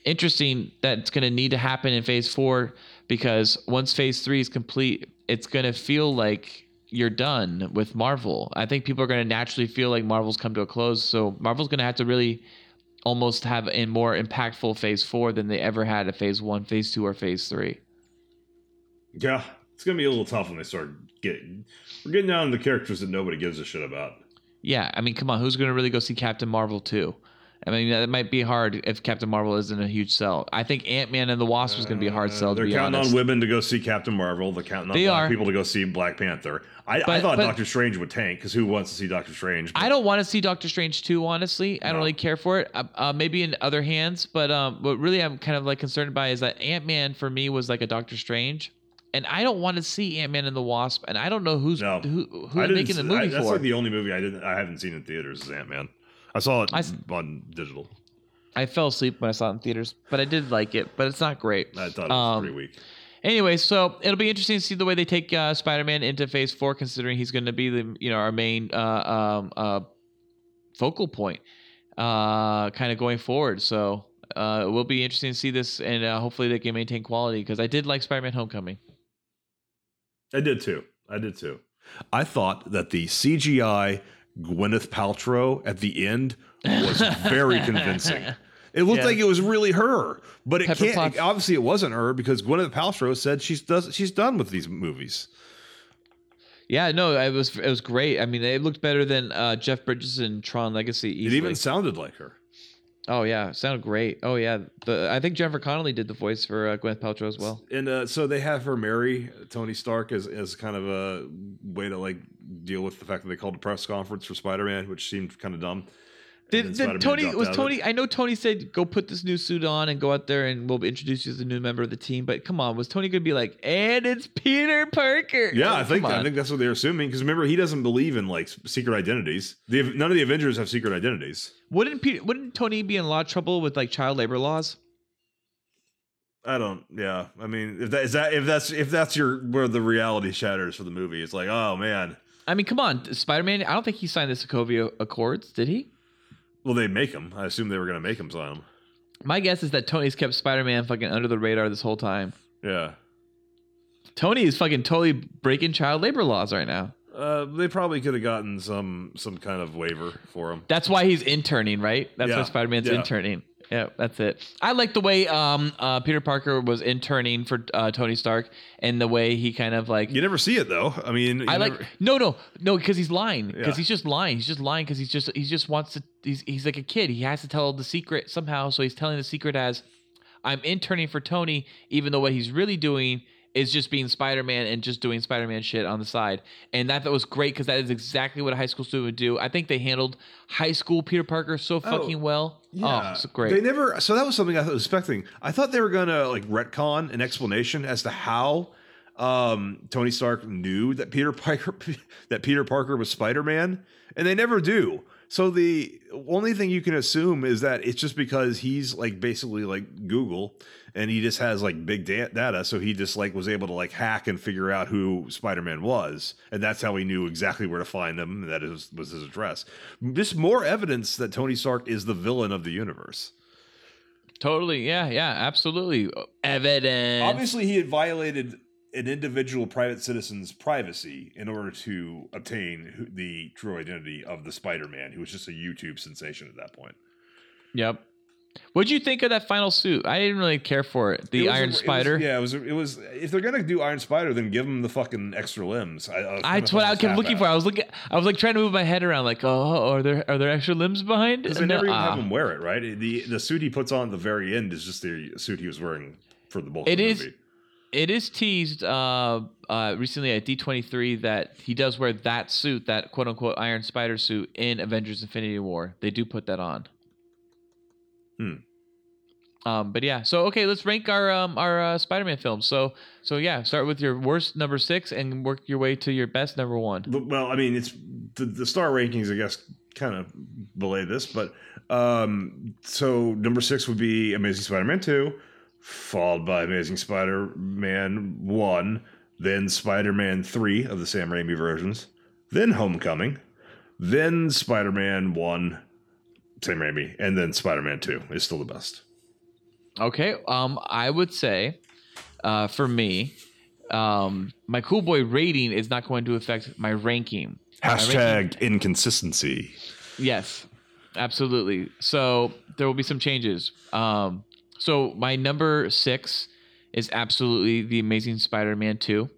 S4: interesting that's going to need to happen in Phase Four, because once Phase Three is complete, it's going to feel like you're done with Marvel. I think people are going to naturally feel like Marvel's come to a close. So Marvel's going to have to really almost have a more impactful phase four than they ever had at phase one, phase two, or phase three.
S1: Yeah, it's gonna be a little tough when they start getting. We're getting down to the characters that nobody gives a shit about.
S4: Yeah, I mean, come on, who's going to really go see Captain Marvel too? I mean, that might be hard if Captain Marvel isn't a huge sell. I think Ant Man and the Wasp was going to be a hard sell.
S1: Uh, They're counting
S4: honest.
S1: on women to go see Captain Marvel. They're counting on
S4: They
S1: black
S4: are.
S1: people to go see Black Panther. I, I thought
S4: but-
S1: Doctor Strange would tank because who wants to see Doctor Strange?
S4: I don't want to see Doctor Strange 2, honestly. I don't really care for it. Uh, uh, maybe in other hands, but um, what really I'm kind of like concerned by is that Ant Man for me was like a Doctor Strange, and I don't want to see Ant Man and the Wasp, and I don't know who's
S1: No.
S4: who who's making the movie
S1: I- That's
S4: for.
S1: like the only movie I didn't. I haven't seen in theaters is Ant Man. I saw it
S4: I
S1: on digital.
S4: I fell asleep when I saw it in theaters, but I did like it, but it's not great.
S1: I thought it was
S4: Um,
S1: pretty weak.
S4: Anyway, so it'll be interesting to see the way they take uh, Spider-Man into Phase Four, considering he's going to be the you know our main uh, um, uh, focal point, uh, kind of going forward. So uh, it will be interesting to see this, and uh, hopefully they can maintain quality because I did like Spider-Man: Homecoming.
S1: I did too. I did too. I thought that the CGI Gwyneth Paltrow at the end was very convincing. It looked
S4: Yeah.
S1: like it was really her, but it
S4: Pepper
S1: can't.
S4: Potts.
S1: obviously, it wasn't her because Gwyneth Paltrow said she's does she's done with these movies.
S4: Yeah, no, it was it was great. I mean, it looked better than uh, Jeff Bridges in Tron Legacy.
S1: It even sounded like her.
S4: Oh yeah, sounded great. Oh yeah, the I think Jennifer Connelly did the voice for uh, Gwyneth Paltrow as well.
S1: And uh, so they have her marry Tony Stark as, as kind of a way to like deal with the fact that they called a press conference for Spider Man, which seemed kind of dumb.
S4: Did, did Tony was
S1: out of it.
S4: Tony? I know Tony said go put this new suit on and go out there and we'll introduce you as a new member of the team. But come on, was Tony gonna be like, and it's Peter Parker?
S1: Yeah, I think I think that's what they're assuming because remember he doesn't believe in like secret identities. The, none of the Avengers have secret identities.
S4: wouldn't Peter, wouldn't Tony be in a lot of trouble with like child labor laws?
S1: I don't. Yeah, I mean, if that is that if that's if that's your where the reality shatters for the movie, it's like, oh man.
S4: I mean, come on, Spider Man. I don't think he signed the Sokovia Accords, did he?
S1: Well, they make him. I assume they were going to make him sign them.
S4: My guess is that Tony's kept Spider Man fucking under the radar this whole time.
S1: Yeah.
S4: Tony is fucking totally breaking child labor laws right now.
S1: Uh, they probably could have gotten some some kind of waiver for him.
S4: That's why he's interning, right? That's
S1: Yeah,
S4: why Spider Man's
S1: yeah.
S4: interning. Yeah, that's it. I like the way um uh Peter Parker was interning for uh, Tony Stark and the way he kind of like
S1: You never see it though. I mean,
S4: I like
S1: never-
S4: no no no because he's lying because
S1: Yeah.
S4: he's just lying he's just lying because he's just he just wants to he's he's like a kid he has to tell the secret somehow so he's telling the secret as I'm interning for Tony even though what he's really doing is just being Spider-Man and just doing Spider-Man shit on the side and that, that was great because that is exactly what a high school student would do I think they handled high school Peter Parker so fucking well oh it's great
S1: They never. So that was something I was expecting. I thought they were gonna like retcon an explanation as to how um, Tony Stark knew that Peter Parker that Peter Parker was Spider Man, and they never do. So the only thing you can assume is that it's just because he's like basically like Google, and he just has like big da- data, so he just like was able to like hack and figure out who Spider Man was, and that's how he knew exactly where to find him. and That is was his address. Just more evidence that Tony Stark is the villain of the universe.
S4: Totally. Yeah. Yeah. Absolutely. Evidence.
S1: Obviously, he had violated an individual private citizen's privacy in order to obtain the true identity of the Spider-Man, who was just a YouTube sensation at that point.
S4: Yep. What'd you think of that final suit? I didn't really care for it. The
S1: It was a-
S4: Iron
S1: it was-
S4: Spider.
S1: yeah, it was. It was. If they're gonna do Iron Spider, then give him the fucking extra limbs. I, I
S4: I, that's what I kept looking for. I was looking. I was like trying to move my head around, like, oh, are there are there extra limbs behind?
S1: Because they
S4: No,
S1: never even
S4: ah.
S1: have him wear it, right? The the suit he puts on at the very end is just the suit he was wearing for the bulk
S4: It
S1: of the
S4: is-
S1: movie.
S4: It is teased uh, uh, recently at D23 that he does wear that suit, that quote unquote Iron Spider suit in Avengers Infinity War. They do put that on.
S1: Hmm.
S4: Um, but yeah, so okay, let's rank our um, our uh, Spider-Man films. So so yeah, start with your worst number six and work your way to your best number one.
S1: Well, I mean, it's the, the star rankings, I guess, kind of belay this, but um, so number six would be Amazing Spider-Man two, followed by Amazing Spider-Man one, then Spider-Man three of the Sam Raimi versions, then Homecoming, then Spider-Man one, Sam Raimi, and then Spider-Man two is still the best.
S4: Okay. Um, I would say, uh, for me, um, my cool boy rating is not going to affect my ranking. My ranking-
S1: Hashtag inconsistency.
S4: Yes, absolutely. So there will be some changes. Um, so my number six is absolutely the Amazing Spider-Man two.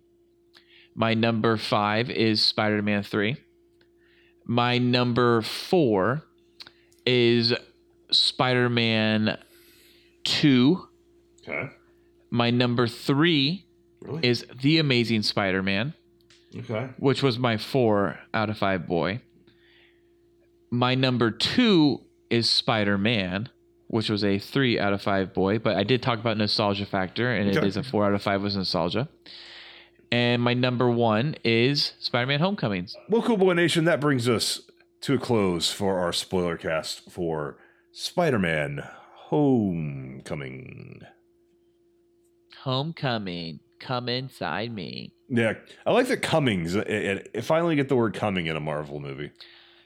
S4: My number five is Spider-Man three. My number four is Spider-Man two.
S1: Okay.
S4: My number three
S1: Really?
S4: is The Amazing Spider-Man
S1: Okay.
S4: which was my four out of five boy. My number two is Spider Man, which was a three out of five boy, but I did talk about nostalgia factor, and it
S1: Okay.
S4: is a four out of five with nostalgia. And my number one is Spider Man Homecomings.
S1: Well, Cool Boy Nation, that brings us to a close for our spoiler cast for Spider Man Homecoming.
S4: Homecoming, come inside me.
S1: Yeah, I like the Cummings. It, it, it finally get the word coming in a Marvel movie.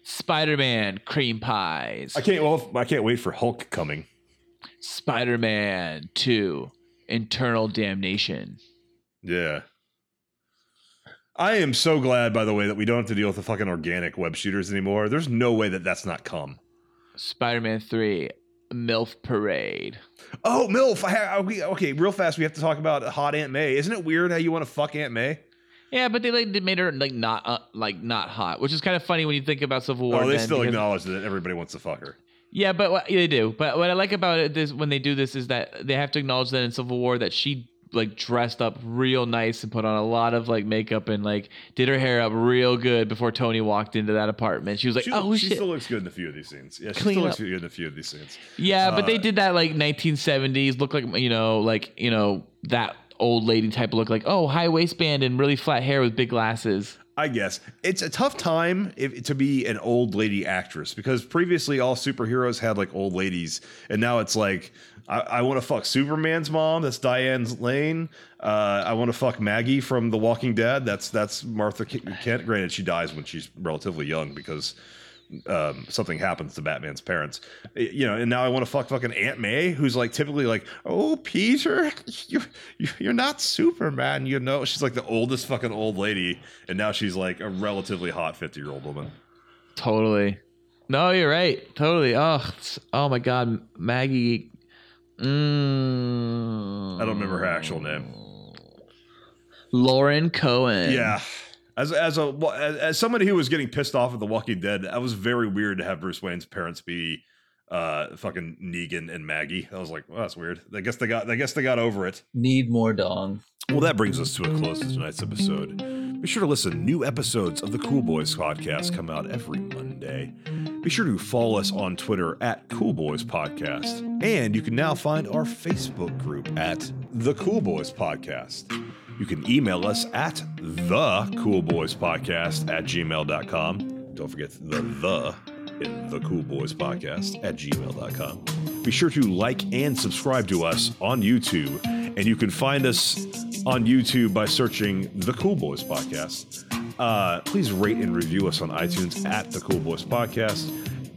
S4: Spider Man cream pies.
S1: I can't. Well, I can't wait for Hulk coming.
S4: Spider Man 2 Internal Damnation.
S1: Yeah. I am so glad, by the way, that we don't have to deal with the fucking organic web shooters anymore. There's no way that that's not come.
S4: Spider Man 3 MILF Parade.
S1: Oh, MILF. I okay, real fast. We have to talk about hot Aunt May. Isn't it weird how you want to fuck Aunt May?
S4: Yeah, but they like they made her like not uh, like not hot, which is kind of funny when you think about Civil War.
S1: Oh, they still
S4: because-
S1: acknowledge that everybody wants to fuck her.
S4: Yeah, but what, they do. But what I like about it is when they do this is that they have to acknowledge that in Civil War that she like dressed up real nice and put on a lot of like makeup and like did her hair up real good before Tony walked into that apartment. She was like,
S1: She,
S4: "Oh
S1: she
S4: shit."
S1: still looks good in a few of these scenes. Yeah, she
S4: Clean
S1: still looks good in a few of these scenes.
S4: yeah, but they
S1: uh,
S4: did that like 1970s look like you know like you know that old lady type look like oh high waistband and really flat hair with big glasses.
S1: I guess it's a tough time if, to be an old lady actress because previously all superheroes had like old ladies, and now it's like I, I want to fuck Superman's mom. That's Diane Lane. Uh, I want to fuck Maggie from The Walking Dead. That's that's Martha Ke- Kent. Granted, she dies when she's relatively young because um, something happens to Batman's parents. You know, and now I want to fuck fucking Aunt May, who's like typically like, oh Peter, you you- you're not Superman, you know. She's like the oldest fucking old lady, and now she's like a relatively hot fifty year old woman.
S4: Totally. No, you're right. Totally. Oh, oh my God, Maggie. Mm,
S1: I don't remember her actual name.
S4: Lauren Cohan.
S1: Yeah. As, as a as, somebody who was getting pissed off at The Walking Dead, that was very weird to have Bruce Wayne's parents be uh fucking Negan and Maggie. I was like, well, that's weird. I guess they got I guess they got over it.
S3: Need more dong.
S1: Well, that brings us to a close to tonight's episode. Be sure to listen. New episodes of the Cool Boys podcast come out every Monday. Be sure to follow us on Twitter at Cool Boys Podcast. And you can now find our Facebook group at The Cool Boys Podcast. You can email us at the coolboyspodcast at gmail.com. Don't forget the the in the cool boys podcast at gmail.com. Be sure to like and subscribe to us on YouTube. And you can find us on YouTube by searching the Cool Boys Podcast. Uh, please rate and review us on iTunes at the Cool Boys Podcast.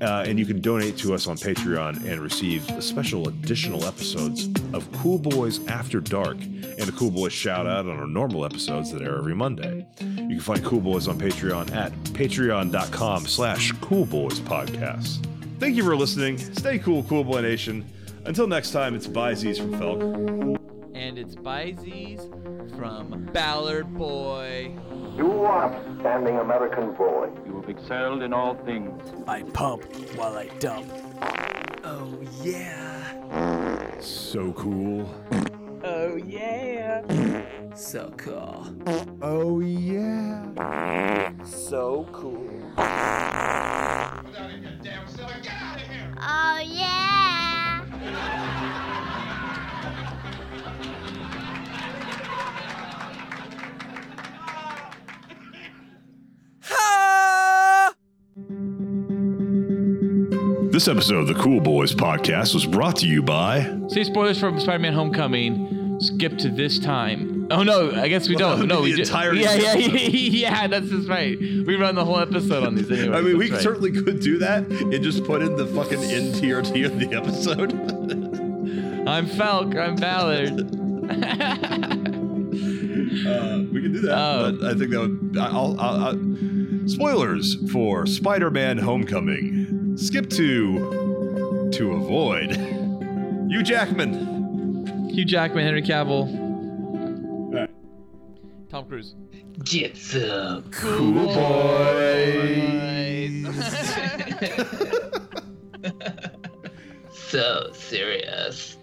S1: Uh, and you can donate to us on Patreon and receive special additional episodes of Cool Boys After Dark and a Cool Boys shout out on our normal episodes that air every Monday. You can find Cool Boys on Patreon at patreon.com slash Cool Boys Podcast. Thank you for listening. Stay cool, Cool Boy Nation. Until next time, it's Byzies from Felk.
S4: And it's Byzies from Ballard Boy.
S2: You are upstanding American boy.
S6: You have excelled in all things.
S7: I pump while I dump.
S3: Oh, yeah.
S1: So cool.
S7: Oh yeah. So cool.
S3: Oh, yeah. So cool.
S5: Oh, yeah.
S1: This episode of the Cool Boys Podcast was brought to you by.
S4: See spoilers from Spider-Man: Homecoming. Skip to this time. Oh no, I guess we
S1: Well,
S4: don't. No,
S1: the
S4: we do-
S1: entirety
S4: Yeah, yeah, yeah. That's just right. We run the whole episode on these anyway.
S1: I mean, we
S4: That's right.
S1: certainly could do that and just put in the fucking NTRT of the episode.
S4: I'm Falk. I'm Ballard.
S1: Uh, we can do that.
S4: Oh.
S1: But I think that would. I'll, I'll, I'll, spoilers for Spider-Man: Homecoming. Skip to to avoid. Hugh Jackman.
S4: Hugh Jackman, Henry Cavill,
S1: Alright.
S4: Tom Cruise.
S7: Jitsu.
S1: Cool boys.
S7: So serious.